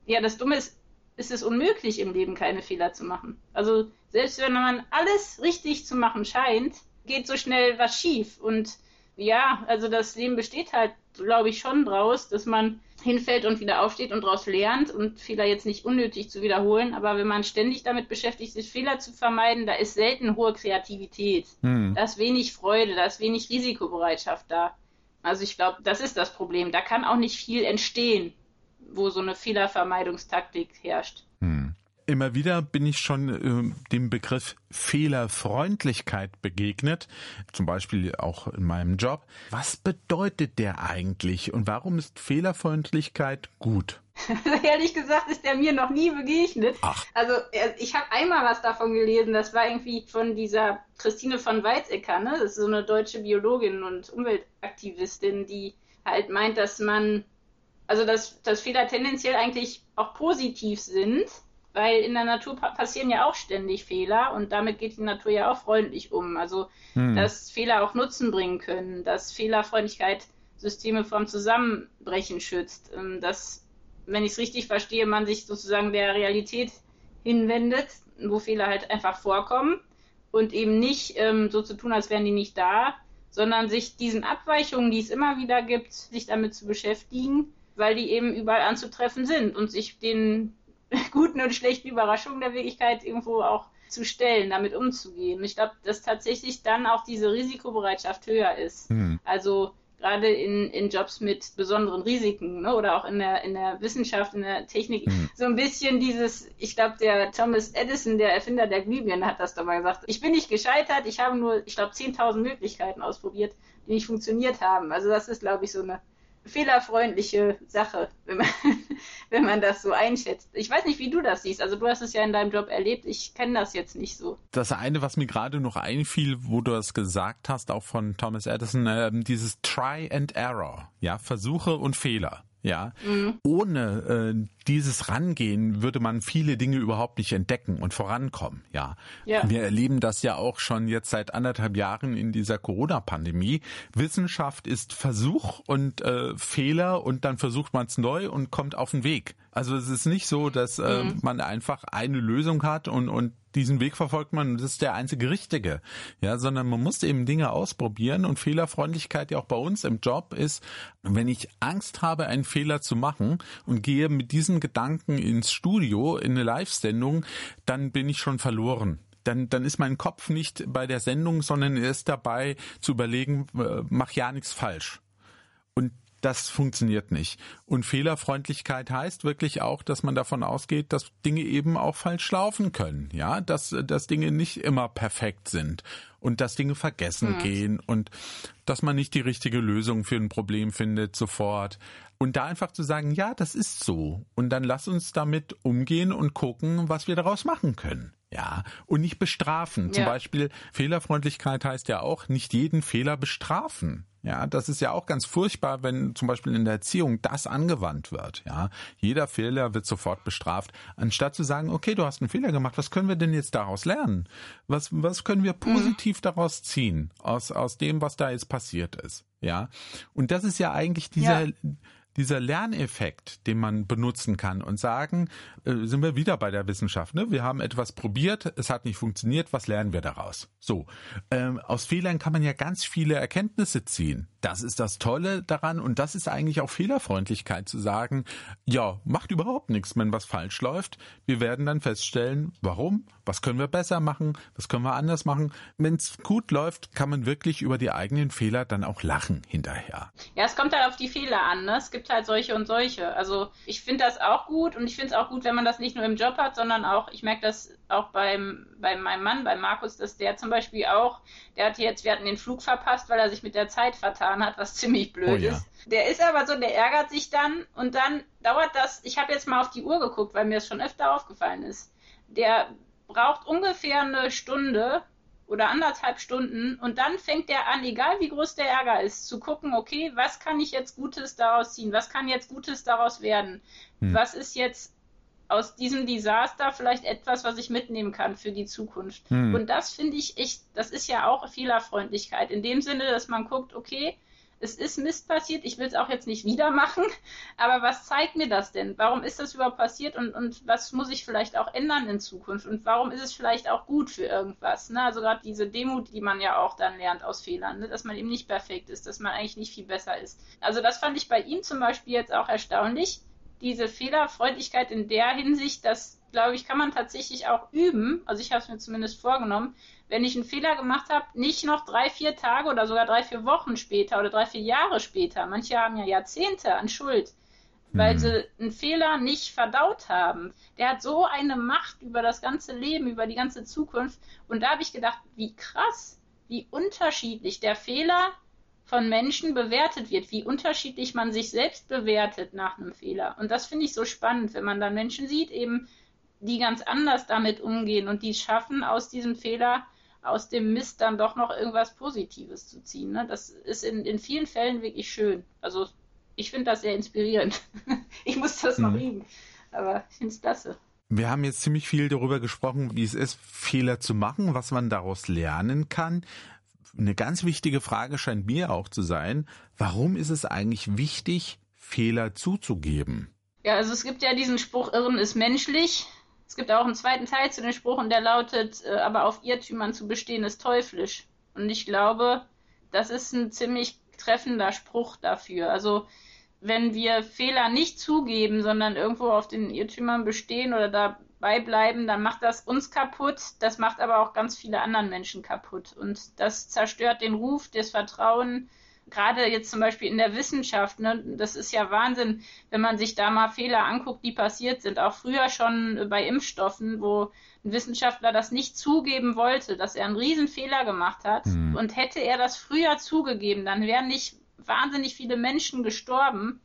ja, das Dumme ist, ist es unmöglich im Leben keine Fehler zu machen. Also selbst wenn man alles richtig zu machen scheint, geht so schnell was schief. Und ja, also das Leben besteht halt, glaube ich, schon draus, dass man hinfällt und wieder aufsteht und daraus lernt und Fehler jetzt nicht unnötig zu wiederholen. Aber wenn man ständig damit beschäftigt ist, Fehler zu vermeiden, da ist selten hohe Kreativität. Hm. Da ist wenig Freude, da ist wenig Risikobereitschaft da. Also ich glaube, das ist das Problem. Da kann auch nicht viel entstehen, wo so eine Fehlervermeidungstaktik herrscht. Hm. Immer wieder bin ich schon äh, dem Begriff Fehlerfreundlichkeit begegnet, zum Beispiel auch in meinem Job. Was bedeutet der eigentlich und warum ist Fehlerfreundlichkeit gut? Ehrlich gesagt ist der mir noch nie begegnet. Ach. Also ich habe einmal was davon gelesen, das war irgendwie von dieser Christine von Weizsäcker, ne? Das ist so eine deutsche Biologin und Umweltaktivistin, die halt meint, dass man, also dass, dass Fehler tendenziell eigentlich auch positiv sind weil in der Natur pa passieren ja auch ständig Fehler und damit geht die Natur ja auch freundlich um. Also, hm. dass Fehler auch Nutzen bringen können, dass Fehlerfreundlichkeit Systeme vom Zusammenbrechen schützt, ähm, dass, wenn ich es richtig verstehe, man sich sozusagen der Realität hinwendet, wo Fehler halt einfach vorkommen und eben nicht ähm, so zu tun, als wären die nicht da, sondern sich diesen Abweichungen, die es immer wieder gibt, sich damit zu beschäftigen, weil die eben überall anzutreffen sind und sich den guten und schlechten Überraschungen der Wirklichkeit irgendwo auch zu stellen, damit umzugehen. Ich glaube, dass tatsächlich dann auch diese Risikobereitschaft höher ist. Hm. Also gerade in, in Jobs mit besonderen Risiken ne? oder auch in der, in der Wissenschaft, in der Technik, hm. so ein bisschen dieses, ich glaube, der Thomas Edison, der Erfinder der Glühbirne, hat das doch mal gesagt. Ich bin nicht gescheitert, ich habe nur, ich glaube, 10.000 Möglichkeiten ausprobiert, die nicht funktioniert haben. Also das ist, glaube ich, so eine fehlerfreundliche Sache, wenn man, wenn man das so einschätzt. Ich weiß nicht, wie du das siehst. Also du hast es ja in deinem Job erlebt. Ich kenne das jetzt nicht so. Das eine, was mir gerade noch einfiel, wo du das gesagt hast, auch von Thomas Edison, äh, dieses Try and Error, ja, Versuche und Fehler. Ja, mhm. ohne äh, dieses Rangehen würde man viele Dinge überhaupt nicht entdecken und vorankommen. Ja. ja, wir erleben das ja auch schon jetzt seit anderthalb Jahren in dieser Corona-Pandemie. Wissenschaft ist Versuch und äh, Fehler und dann versucht man es neu und kommt auf den Weg. Also es ist nicht so, dass äh, mhm. man einfach eine Lösung hat und und diesen Weg verfolgt man das ist der einzige richtige. Ja, sondern man muss eben Dinge ausprobieren und Fehlerfreundlichkeit ja auch bei uns im Job ist, wenn ich Angst habe, einen Fehler zu machen und gehe mit diesem Gedanken ins Studio, in eine Live-Sendung, dann bin ich schon verloren dann, dann ist mein Kopf nicht bei der Sendung, sondern er ist dabei zu überlegen, äh, mach ja nichts falsch. Und das funktioniert nicht. Und Fehlerfreundlichkeit heißt wirklich auch, dass man davon ausgeht, dass Dinge eben auch falsch laufen können, ja, dass, dass Dinge nicht immer perfekt sind und dass Dinge vergessen hm. gehen und dass man nicht die richtige Lösung für ein Problem findet sofort. Und da einfach zu sagen, ja, das ist so. Und dann lass uns damit umgehen und gucken, was wir daraus machen können. Ja, und nicht bestrafen. Zum ja. Beispiel Fehlerfreundlichkeit heißt ja auch, nicht jeden Fehler bestrafen. Ja, das ist ja auch ganz furchtbar, wenn zum Beispiel in der Erziehung das angewandt wird. Ja, jeder Fehler wird sofort bestraft, anstatt zu sagen, okay, du hast einen Fehler gemacht, was können wir denn jetzt daraus lernen? Was, was können wir positiv mhm. daraus ziehen aus, aus dem, was da jetzt passiert ist? Ja, und das ist ja eigentlich dieser, ja dieser Lerneffekt, den man benutzen kann und sagen, äh, sind wir wieder bei der Wissenschaft. Ne? Wir haben etwas probiert, es hat nicht funktioniert, was lernen wir daraus? So, ähm, aus Fehlern kann man ja ganz viele Erkenntnisse ziehen. Das ist das Tolle daran und das ist eigentlich auch Fehlerfreundlichkeit zu sagen, ja, macht überhaupt nichts, wenn was falsch läuft. Wir werden dann feststellen, warum, was können wir besser machen, was können wir anders machen. Wenn es gut läuft, kann man wirklich über die eigenen Fehler dann auch lachen hinterher. Ja, es kommt halt auf die Fehler an. Ne? Es gibt halt solche und solche. Also ich finde das auch gut und ich finde es auch gut, wenn man das nicht nur im Job hat, sondern auch, ich merke das auch beim, bei meinem Mann, bei Markus, dass der zum Beispiel auch, der hat jetzt, wir hatten den Flug verpasst, weil er sich mit der Zeit vertan hat, was ziemlich blöd oh, ja. ist. Der ist aber so, der ärgert sich dann und dann dauert das, ich habe jetzt mal auf die Uhr geguckt, weil mir das schon öfter aufgefallen ist. Der braucht ungefähr eine Stunde oder anderthalb Stunden und dann fängt er an, egal wie groß der Ärger ist, zu gucken, okay, was kann ich jetzt Gutes daraus ziehen? Was kann jetzt Gutes daraus werden? Hm. Was ist jetzt aus diesem Desaster vielleicht etwas, was ich mitnehmen kann für die Zukunft? Hm. Und das finde ich echt, das ist ja auch Fehlerfreundlichkeit. In dem Sinne, dass man guckt, okay, es ist Mist passiert, ich will es auch jetzt nicht wieder machen, aber was zeigt mir das denn? Warum ist das überhaupt passiert und, und was muss ich vielleicht auch ändern in Zukunft und warum ist es vielleicht auch gut für irgendwas? Ne? Also gerade diese Demut, die man ja auch dann lernt aus Fehlern, ne? dass man eben nicht perfekt ist, dass man eigentlich nicht viel besser ist. Also das fand ich bei ihm zum Beispiel jetzt auch erstaunlich, diese Fehlerfreundlichkeit in der Hinsicht, dass, glaube ich, kann man tatsächlich auch üben, also ich habe es mir zumindest vorgenommen, wenn ich einen Fehler gemacht habe, nicht noch drei, vier Tage oder sogar drei, vier Wochen später oder drei, vier Jahre später, manche haben ja Jahrzehnte an Schuld, weil mhm. sie einen Fehler nicht verdaut haben. Der hat so eine Macht über das ganze Leben, über die ganze Zukunft. Und da habe ich gedacht, wie krass, wie unterschiedlich der Fehler von Menschen bewertet wird, wie unterschiedlich man sich selbst bewertet nach einem Fehler. Und das finde ich so spannend, wenn man dann Menschen sieht, eben, die ganz anders damit umgehen und die schaffen aus diesem Fehler aus dem Mist dann doch noch irgendwas Positives zu ziehen. Ne? Das ist in, in vielen Fällen wirklich schön. Also ich finde das sehr inspirierend. ich muss das noch mhm. üben, aber ich finde es klasse. Wir haben jetzt ziemlich viel darüber gesprochen, wie es ist, Fehler zu machen, was man daraus lernen kann. Eine ganz wichtige Frage scheint mir auch zu sein, warum ist es eigentlich wichtig, Fehler zuzugeben? Ja, also es gibt ja diesen Spruch, Irren ist menschlich. Es gibt auch einen zweiten Teil zu dem Spruch und der lautet, äh, aber auf Irrtümern zu bestehen ist teuflisch. Und ich glaube, das ist ein ziemlich treffender Spruch dafür. Also wenn wir Fehler nicht zugeben, sondern irgendwo auf den Irrtümern bestehen oder dabei bleiben, dann macht das uns kaputt. Das macht aber auch ganz viele anderen Menschen kaputt. Und das zerstört den Ruf, das Vertrauen gerade jetzt zum Beispiel in der Wissenschaft, ne, das ist ja Wahnsinn, wenn man sich da mal Fehler anguckt, die passiert sind. Auch früher schon bei Impfstoffen, wo ein Wissenschaftler das nicht zugeben wollte, dass er einen Riesenfehler gemacht hat. Mhm. Und hätte er das früher zugegeben, dann wären nicht wahnsinnig viele Menschen gestorben.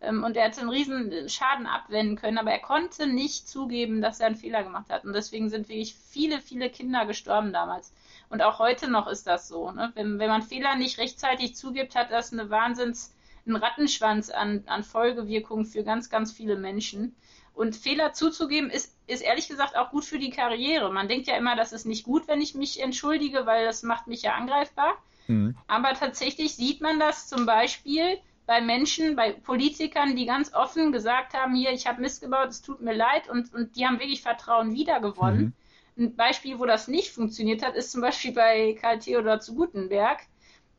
Ähm, und er hätte einen riesen Schaden abwenden können, aber er konnte nicht zugeben, dass er einen Fehler gemacht hat. Und deswegen sind wirklich viele, viele Kinder gestorben damals. Und auch heute noch ist das so. Ne? Wenn, wenn man Fehler nicht rechtzeitig zugibt, hat das eine Wahnsinns, einen Rattenschwanz an, an Folgewirkungen für ganz, ganz viele Menschen. Und Fehler zuzugeben ist, ist ehrlich gesagt auch gut für die Karriere. Man denkt ja immer, das ist nicht gut, wenn ich mich entschuldige, weil das macht mich ja angreifbar. Mhm. Aber tatsächlich sieht man das zum Beispiel bei Menschen, bei Politikern, die ganz offen gesagt haben, hier, ich habe missgebaut, es tut mir leid und, und die haben wirklich Vertrauen wiedergewonnen. Mhm. Ein Beispiel, wo das nicht funktioniert hat, ist zum Beispiel bei Karl Theodor zu Gutenberg.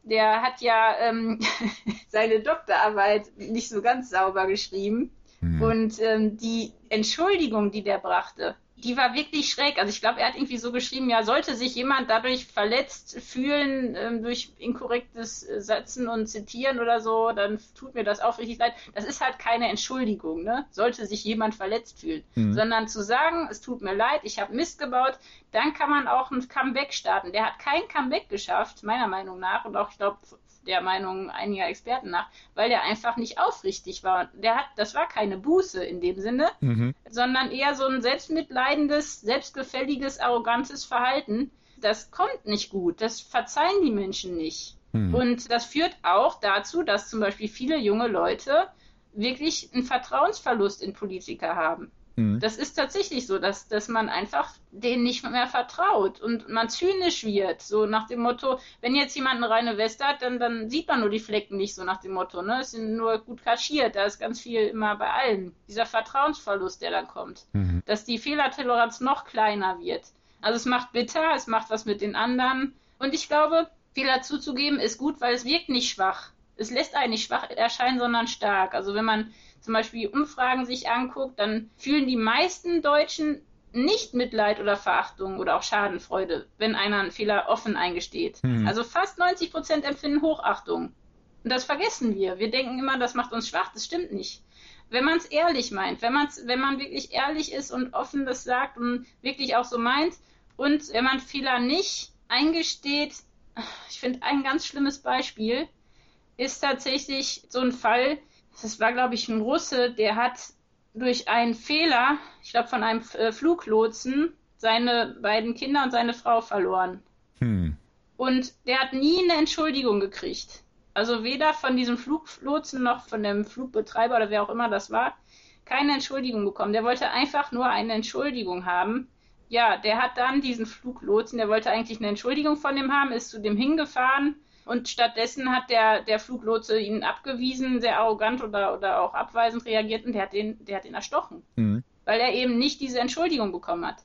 Der hat ja ähm, seine Doktorarbeit nicht so ganz sauber geschrieben. Mhm. Und ähm, die Entschuldigung, die der brachte, die war wirklich schräg. Also ich glaube, er hat irgendwie so geschrieben, ja, sollte sich jemand dadurch verletzt fühlen ähm, durch inkorrektes äh, Setzen und Zitieren oder so, dann tut mir das auch richtig leid. Das ist halt keine Entschuldigung, ne? Sollte sich jemand verletzt fühlen. Mhm. Sondern zu sagen, es tut mir leid, ich habe Mist gebaut, dann kann man auch ein Comeback starten. Der hat kein Comeback geschafft, meiner Meinung nach, und auch, ich glaube, der Meinung einiger Experten nach, weil der einfach nicht aufrichtig war. Der hat, das war keine Buße in dem Sinne, mhm. sondern eher so ein selbstmitleidendes, selbstgefälliges, arrogantes Verhalten. Das kommt nicht gut. Das verzeihen die Menschen nicht. Mhm. Und das führt auch dazu, dass zum Beispiel viele junge Leute wirklich einen Vertrauensverlust in Politiker haben. Mhm. Das ist tatsächlich so, dass, dass man einfach denen nicht mehr vertraut und man zynisch wird. So nach dem Motto, wenn jetzt jemand eine reine Weste hat, dann, dann sieht man nur die Flecken nicht so nach dem Motto. Ne? Es sind nur gut kaschiert. Da ist ganz viel immer bei allen. Dieser Vertrauensverlust, der dann kommt. Mhm. Dass die Fehlertoleranz noch kleiner wird. Also es macht bitter, es macht was mit den anderen. Und ich glaube, Fehler zuzugeben ist gut, weil es wirkt nicht schwach. Es lässt einen nicht schwach erscheinen, sondern stark. Also wenn man zum Beispiel Umfragen sich anguckt, dann fühlen die meisten Deutschen nicht Mitleid oder Verachtung oder auch Schadenfreude, wenn einer einen Fehler offen eingesteht. Hm. Also fast 90 Prozent empfinden Hochachtung. Und das vergessen wir. Wir denken immer, das macht uns schwach. Das stimmt nicht. Wenn man es ehrlich meint, wenn, man's, wenn man wirklich ehrlich ist und offen das sagt und wirklich auch so meint und wenn man Fehler nicht eingesteht, ich finde ein ganz schlimmes Beispiel ist tatsächlich so ein Fall, das war, glaube ich, ein Russe, der hat durch einen Fehler, ich glaube von einem äh, Fluglotsen, seine beiden Kinder und seine Frau verloren. Hm. Und der hat nie eine Entschuldigung gekriegt. Also weder von diesem Fluglotsen noch von dem Flugbetreiber oder wer auch immer das war, keine Entschuldigung bekommen. Der wollte einfach nur eine Entschuldigung haben. Ja, der hat dann diesen Fluglotsen, der wollte eigentlich eine Entschuldigung von dem haben, ist zu dem hingefahren und stattdessen hat der, der Fluglotse ihn abgewiesen, sehr arrogant oder, oder auch abweisend reagiert und der hat den, der hat ihn erstochen. Mhm. Weil er eben nicht diese Entschuldigung bekommen hat.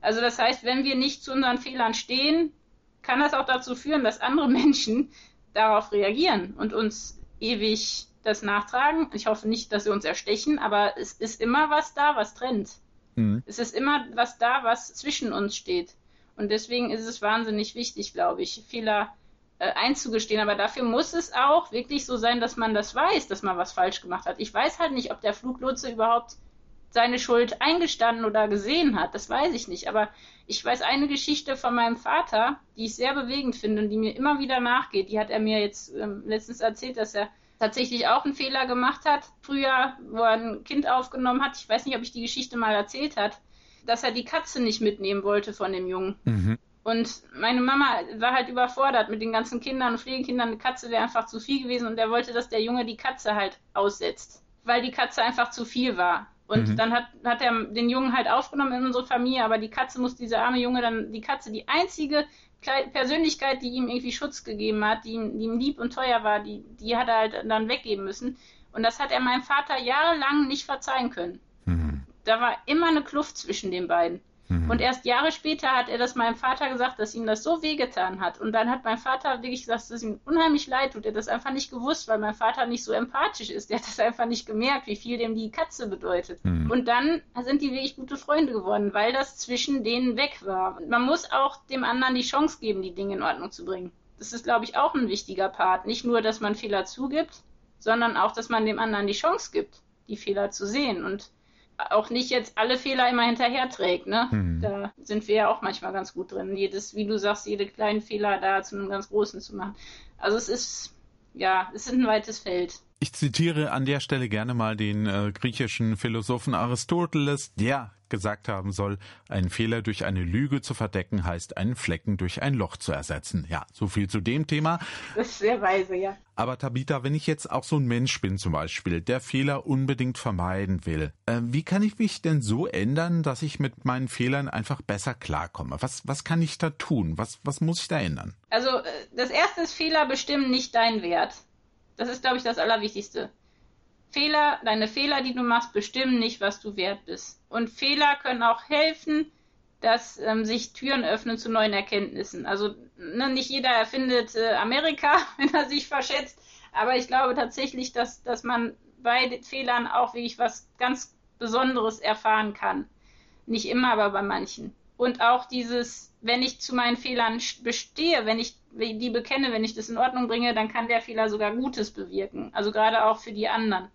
Also das heißt, wenn wir nicht zu unseren Fehlern stehen, kann das auch dazu führen, dass andere Menschen darauf reagieren und uns ewig das nachtragen. Ich hoffe nicht, dass sie uns erstechen, aber es ist immer was da, was trennt. Mhm. Es ist immer was da, was zwischen uns steht. Und deswegen ist es wahnsinnig wichtig, glaube ich, Fehler äh, einzugestehen. Aber dafür muss es auch wirklich so sein, dass man das weiß, dass man was falsch gemacht hat. Ich weiß halt nicht, ob der Fluglotse überhaupt seine Schuld eingestanden oder gesehen hat. Das weiß ich nicht. Aber ich weiß eine Geschichte von meinem Vater, die ich sehr bewegend finde und die mir immer wieder nachgeht. Die hat er mir jetzt ähm, letztens erzählt, dass er tatsächlich auch einen Fehler gemacht hat. Früher, wo er ein Kind aufgenommen hat. Ich weiß nicht, ob ich die Geschichte mal erzählt hat, dass er die Katze nicht mitnehmen wollte von dem Jungen. Mhm. Und meine Mama war halt überfordert mit den ganzen Kindern und Pflegekindern. Eine Katze wäre einfach zu viel gewesen und er wollte, dass der Junge die Katze halt aussetzt, weil die Katze einfach zu viel war. Und mhm. dann hat, hat er den Jungen halt aufgenommen in unsere Familie, aber die Katze muss dieser arme Junge dann, die Katze, die einzige Persönlichkeit, die ihm irgendwie Schutz gegeben hat, die ihm, die ihm lieb und teuer war, die, die hat er halt dann weggeben müssen. Und das hat er meinem Vater jahrelang nicht verzeihen können. Mhm. Da war immer eine Kluft zwischen den beiden. Mhm. Und erst Jahre später hat er das meinem Vater gesagt, dass ihm das so wehgetan hat. Und dann hat mein Vater wirklich gesagt, dass es ihm unheimlich leid tut. Er hat das einfach nicht gewusst, weil mein Vater nicht so empathisch ist. Der hat das einfach nicht gemerkt, wie viel dem die Katze bedeutet. Mhm. Und dann sind die wirklich gute Freunde geworden, weil das zwischen denen weg war. Und man muss auch dem anderen die Chance geben, die Dinge in Ordnung zu bringen. Das ist, glaube ich, auch ein wichtiger Part. Nicht nur, dass man Fehler zugibt, sondern auch, dass man dem anderen die Chance gibt, die Fehler zu sehen. Und auch nicht jetzt alle Fehler immer hinterher trägt. Ne? Mhm. Da sind wir ja auch manchmal ganz gut drin. Jedes, wie du sagst, jede kleinen Fehler da zu einem ganz großen zu machen. Also es ist, ja, es ist ein weites Feld. Ich zitiere an der Stelle gerne mal den äh, griechischen Philosophen Aristoteles, der gesagt haben soll, einen Fehler durch eine Lüge zu verdecken, heißt einen Flecken durch ein Loch zu ersetzen. Ja, so viel zu dem Thema. Das ist sehr weise, ja. Aber Tabitha, wenn ich jetzt auch so ein Mensch bin zum Beispiel, der Fehler unbedingt vermeiden will, äh, wie kann ich mich denn so ändern, dass ich mit meinen Fehlern einfach besser klarkomme? Was, was kann ich da tun? Was, was muss ich da ändern? Also äh, das erste ist Fehler bestimmen nicht deinen Wert. Das ist, glaube ich, das Allerwichtigste. Fehler, deine Fehler, die du machst, bestimmen nicht, was du wert bist. Und Fehler können auch helfen, dass ähm, sich Türen öffnen zu neuen Erkenntnissen. Also ne, nicht jeder erfindet äh, Amerika, wenn er sich verschätzt, aber ich glaube tatsächlich, dass, dass man bei Fehlern auch wirklich was ganz Besonderes erfahren kann. Nicht immer, aber bei manchen. Und auch dieses, wenn ich zu meinen Fehlern bestehe, wenn ich die bekenne, wenn ich das in Ordnung bringe, dann kann der Fehler sogar Gutes bewirken. Also gerade auch für die anderen.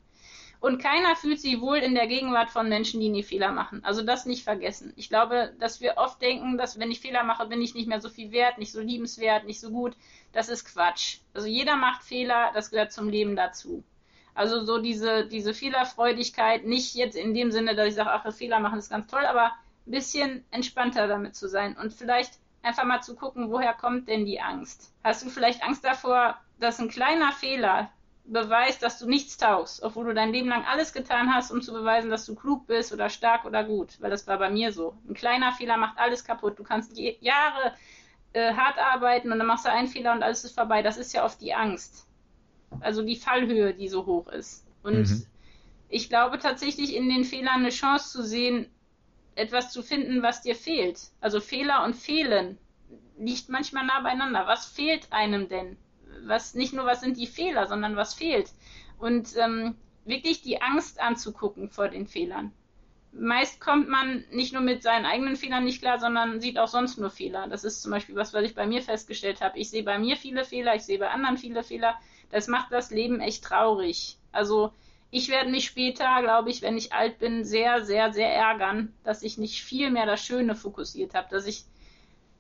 Und keiner fühlt sich wohl in der Gegenwart von Menschen, die nie Fehler machen. Also das nicht vergessen. Ich glaube, dass wir oft denken, dass wenn ich Fehler mache, bin ich nicht mehr so viel wert, nicht so liebenswert, nicht so gut. Das ist Quatsch. Also jeder macht Fehler, das gehört zum Leben dazu. Also so diese, diese Fehlerfreudigkeit, nicht jetzt in dem Sinne, dass ich sage, ach, Fehler machen ist ganz toll, aber ein bisschen entspannter damit zu sein und vielleicht einfach mal zu gucken, woher kommt denn die Angst? Hast du vielleicht Angst davor, dass ein kleiner Fehler beweist, dass du nichts taugst, obwohl du dein Leben lang alles getan hast, um zu beweisen, dass du klug bist oder stark oder gut, weil das war bei mir so. Ein kleiner Fehler macht alles kaputt. Du kannst Jahre äh, hart arbeiten und dann machst du einen Fehler und alles ist vorbei. Das ist ja oft die Angst. Also die Fallhöhe, die so hoch ist. Und mhm. ich glaube tatsächlich in den Fehlern eine Chance zu sehen, etwas zu finden, was dir fehlt. Also Fehler und Fehlen liegt manchmal nah beieinander. Was fehlt einem denn? was nicht nur was sind die Fehler, sondern was fehlt. Und ähm, wirklich die Angst anzugucken vor den Fehlern. Meist kommt man nicht nur mit seinen eigenen Fehlern nicht klar, sondern sieht auch sonst nur Fehler. Das ist zum Beispiel was, was ich bei mir festgestellt habe. Ich sehe bei mir viele Fehler, ich sehe bei anderen viele Fehler. Das macht das Leben echt traurig. Also ich werde mich später, glaube ich, wenn ich alt bin, sehr, sehr, sehr ärgern, dass ich nicht viel mehr das Schöne fokussiert habe, dass ich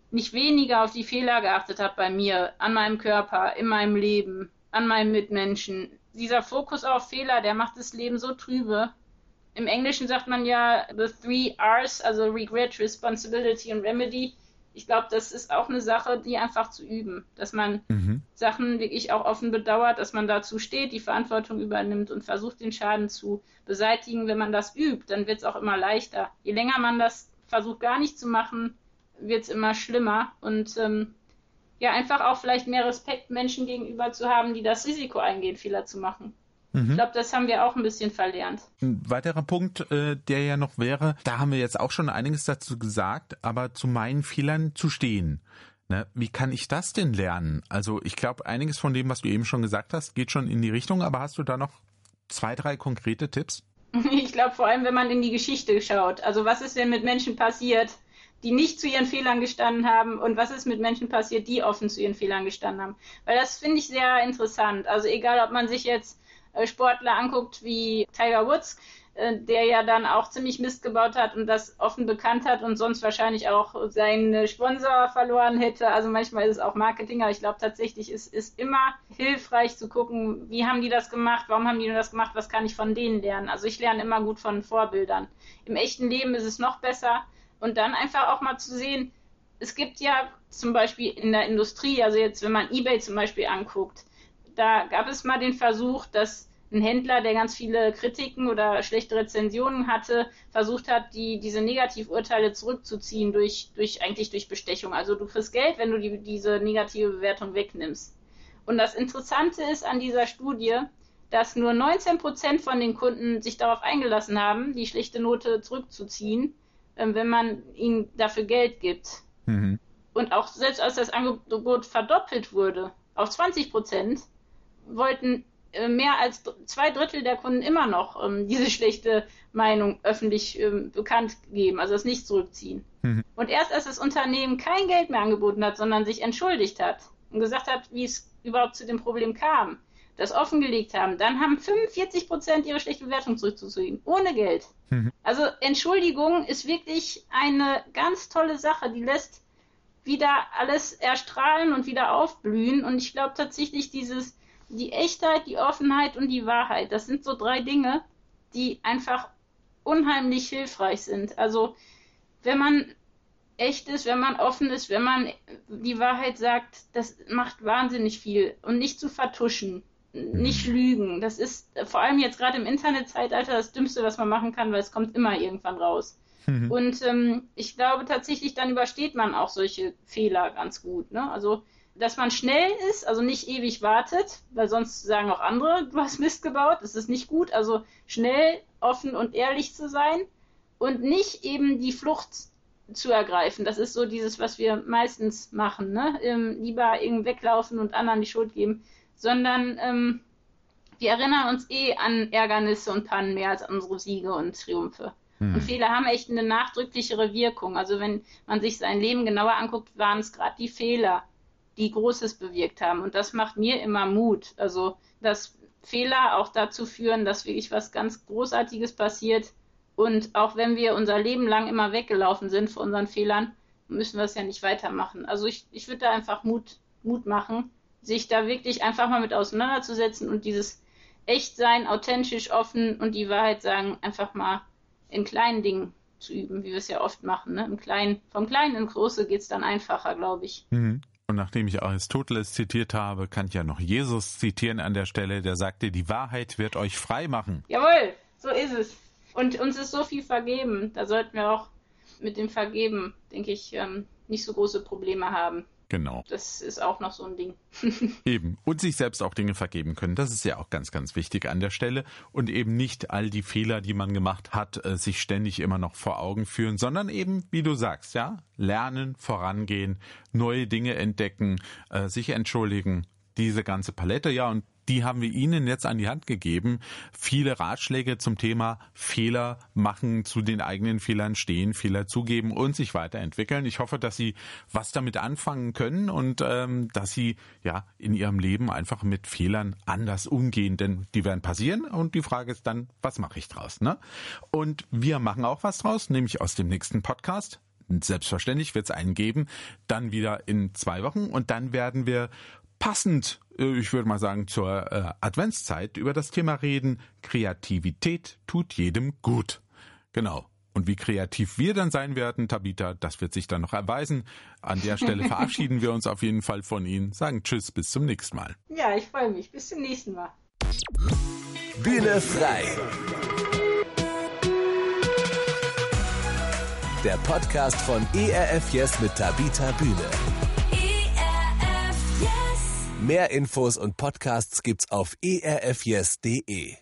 nicht weniger auf die Fehler geachtet habe bei mir, an meinem Körper, in meinem Leben, an meinen Mitmenschen. Dieser Fokus auf Fehler, der macht das Leben so trübe. Im Englischen sagt man ja the three R's, also Regret, Responsibility und Remedy. Ich glaube, das ist auch eine Sache, die einfach zu üben, dass man mhm. Sachen wirklich auch offen bedauert, dass man dazu steht, die Verantwortung übernimmt und versucht, den Schaden zu beseitigen. Wenn man das übt, dann wird es auch immer leichter. Je länger man das versucht gar nicht zu machen, wird es immer schlimmer. Und ähm, ja, einfach auch vielleicht mehr Respekt Menschen gegenüber zu haben, die das Risiko eingehen, Fehler zu machen. Mhm. Ich glaube, das haben wir auch ein bisschen verlernt. Ein weiterer Punkt, äh, der ja noch wäre, da haben wir jetzt auch schon einiges dazu gesagt, aber zu meinen Fehlern zu stehen. Ne? Wie kann ich das denn lernen? Also ich glaube, einiges von dem, was du eben schon gesagt hast, geht schon in die Richtung, aber hast du da noch zwei, drei konkrete Tipps? Ich glaube vor allem, wenn man in die Geschichte schaut. Also was ist denn mit Menschen passiert, die nicht zu ihren Fehlern gestanden haben und was ist mit Menschen passiert, die offen zu ihren Fehlern gestanden haben. Weil das finde ich sehr interessant. Also egal, ob man sich jetzt Sportler anguckt wie Tiger Woods, äh, der ja dann auch ziemlich Mist gebaut hat und das offen bekannt hat und sonst wahrscheinlich auch seinen Sponsor verloren hätte. Also manchmal ist es auch Marketing, aber ich glaube tatsächlich ist es immer hilfreich zu gucken, wie haben die das gemacht, warum haben die das gemacht, was kann ich von denen lernen. Also ich lerne immer gut von Vorbildern. Im echten Leben ist es noch besser, und dann einfach auch mal zu sehen, es gibt ja zum Beispiel in der Industrie, also jetzt wenn man eBay zum Beispiel anguckt, da gab es mal den Versuch, dass ein Händler, der ganz viele Kritiken oder schlechte Rezensionen hatte, versucht hat, die, diese Negativurteile zurückzuziehen durch, durch, eigentlich durch Bestechung. Also du kriegst Geld, wenn du die, diese negative Bewertung wegnimmst. Und das Interessante ist an dieser Studie, dass nur 19 Prozent von den Kunden sich darauf eingelassen haben, die schlechte Note zurückzuziehen ähm, wenn man ihnen dafür Geld gibt. Mhm. Und auch selbst als das Angebot verdoppelt wurde auf 20 Prozent, wollten äh, mehr als zwei Drittel der Kunden immer noch ähm, diese schlechte Meinung öffentlich ähm, bekannt geben, also es nicht zurückziehen. Mhm. Und erst als das Unternehmen kein Geld mehr angeboten hat, sondern sich entschuldigt hat und gesagt hat, wie es überhaupt zu dem Problem kam, das offengelegt haben, dann haben 45 Prozent ihre schlechte Bewertung zurückzuziehen, ohne Geld. Mhm. Also Entschuldigung ist wirklich eine ganz tolle Sache, die lässt wieder alles erstrahlen und wieder aufblühen. Und ich glaube tatsächlich dieses, die Echtheit, die Offenheit und die Wahrheit, das sind so drei Dinge, die einfach unheimlich hilfreich sind. Also wenn man echt ist, wenn man offen ist, wenn man die Wahrheit sagt, das macht wahnsinnig viel und nicht zu vertuschen nicht lügen. Das ist vor allem jetzt gerade im Internetzeitalter das Dümmste, was man machen kann, weil es kommt immer irgendwann raus. Mhm. Und ähm, ich glaube tatsächlich, dann übersteht man auch solche Fehler ganz gut. Ne? Also, dass man schnell ist, also nicht ewig wartet, weil sonst sagen auch andere, du hast Mist gebaut, das ist nicht gut. Also schnell, offen und ehrlich zu sein und nicht eben die Flucht zu ergreifen. Das ist so dieses, was wir meistens machen. Ne? Ähm, lieber irgendwie weglaufen und anderen die Schuld geben sondern ähm, die erinnern uns eh an Ärgernisse und Pannen mehr als an unsere Siege und Triumphe. Hm. Und Fehler haben echt eine nachdrücklichere Wirkung. Also wenn man sich sein Leben genauer anguckt, waren es gerade die Fehler, die Großes bewirkt haben. Und das macht mir immer Mut. Also, dass Fehler auch dazu führen, dass wirklich was ganz Großartiges passiert. Und auch wenn wir unser Leben lang immer weggelaufen sind vor unseren Fehlern, müssen wir es ja nicht weitermachen. Also ich, ich würde da einfach Mut, Mut machen, sich da wirklich einfach mal mit auseinanderzusetzen und dieses Echtsein, authentisch, offen und die Wahrheit sagen, einfach mal in kleinen Dingen zu üben, wie wir es ja oft machen. Ne? Im Kleinen, vom Kleinen ins Große geht es dann einfacher, glaube ich. Mhm. Und nachdem ich Aristoteles zitiert habe, kann ich ja noch Jesus zitieren an der Stelle, der sagte, die Wahrheit wird euch frei machen. Jawohl, so ist es. Und uns ist so viel vergeben. Da sollten wir auch mit dem Vergeben, denke ich, ähm, nicht so große Probleme haben. Genau. Das ist auch noch so ein Ding. eben. Und sich selbst auch Dinge vergeben können. Das ist ja auch ganz, ganz wichtig an der Stelle. Und eben nicht all die Fehler, die man gemacht hat, äh, sich ständig immer noch vor Augen führen, sondern eben, wie du sagst, ja, lernen, vorangehen, neue Dinge entdecken, äh, sich entschuldigen. Diese ganze Palette, ja, und die haben wir Ihnen jetzt an die Hand gegeben. Viele Ratschläge zum Thema Fehler machen, zu den eigenen Fehlern stehen, Fehler zugeben und sich weiterentwickeln. Ich hoffe, dass Sie was damit anfangen können und ähm, dass Sie ja in Ihrem Leben einfach mit Fehlern anders umgehen, denn die werden passieren und die Frage ist dann, was mache ich draus? Ne? Und wir machen auch was draus, nämlich aus dem nächsten Podcast. Selbstverständlich wird es einen geben, dann wieder in zwei Wochen und dann werden wir passend, äh, ich würde mal sagen, zur äh, Adventszeit über das Thema reden. Kreativität tut jedem gut. Genau. Und wie kreativ wir dann sein werden, Tabita, das wird sich dann noch erweisen. An der Stelle verabschieden wir uns auf jeden Fall von Ihnen, sagen Tschüss, bis zum nächsten Mal. Ja, ich freue mich. Bis zum nächsten Mal. Bühne frei. Der Podcast von ERF Yes mit Tabita Bühne. Mehr Infos und Podcasts gibt's auf erfyes.de.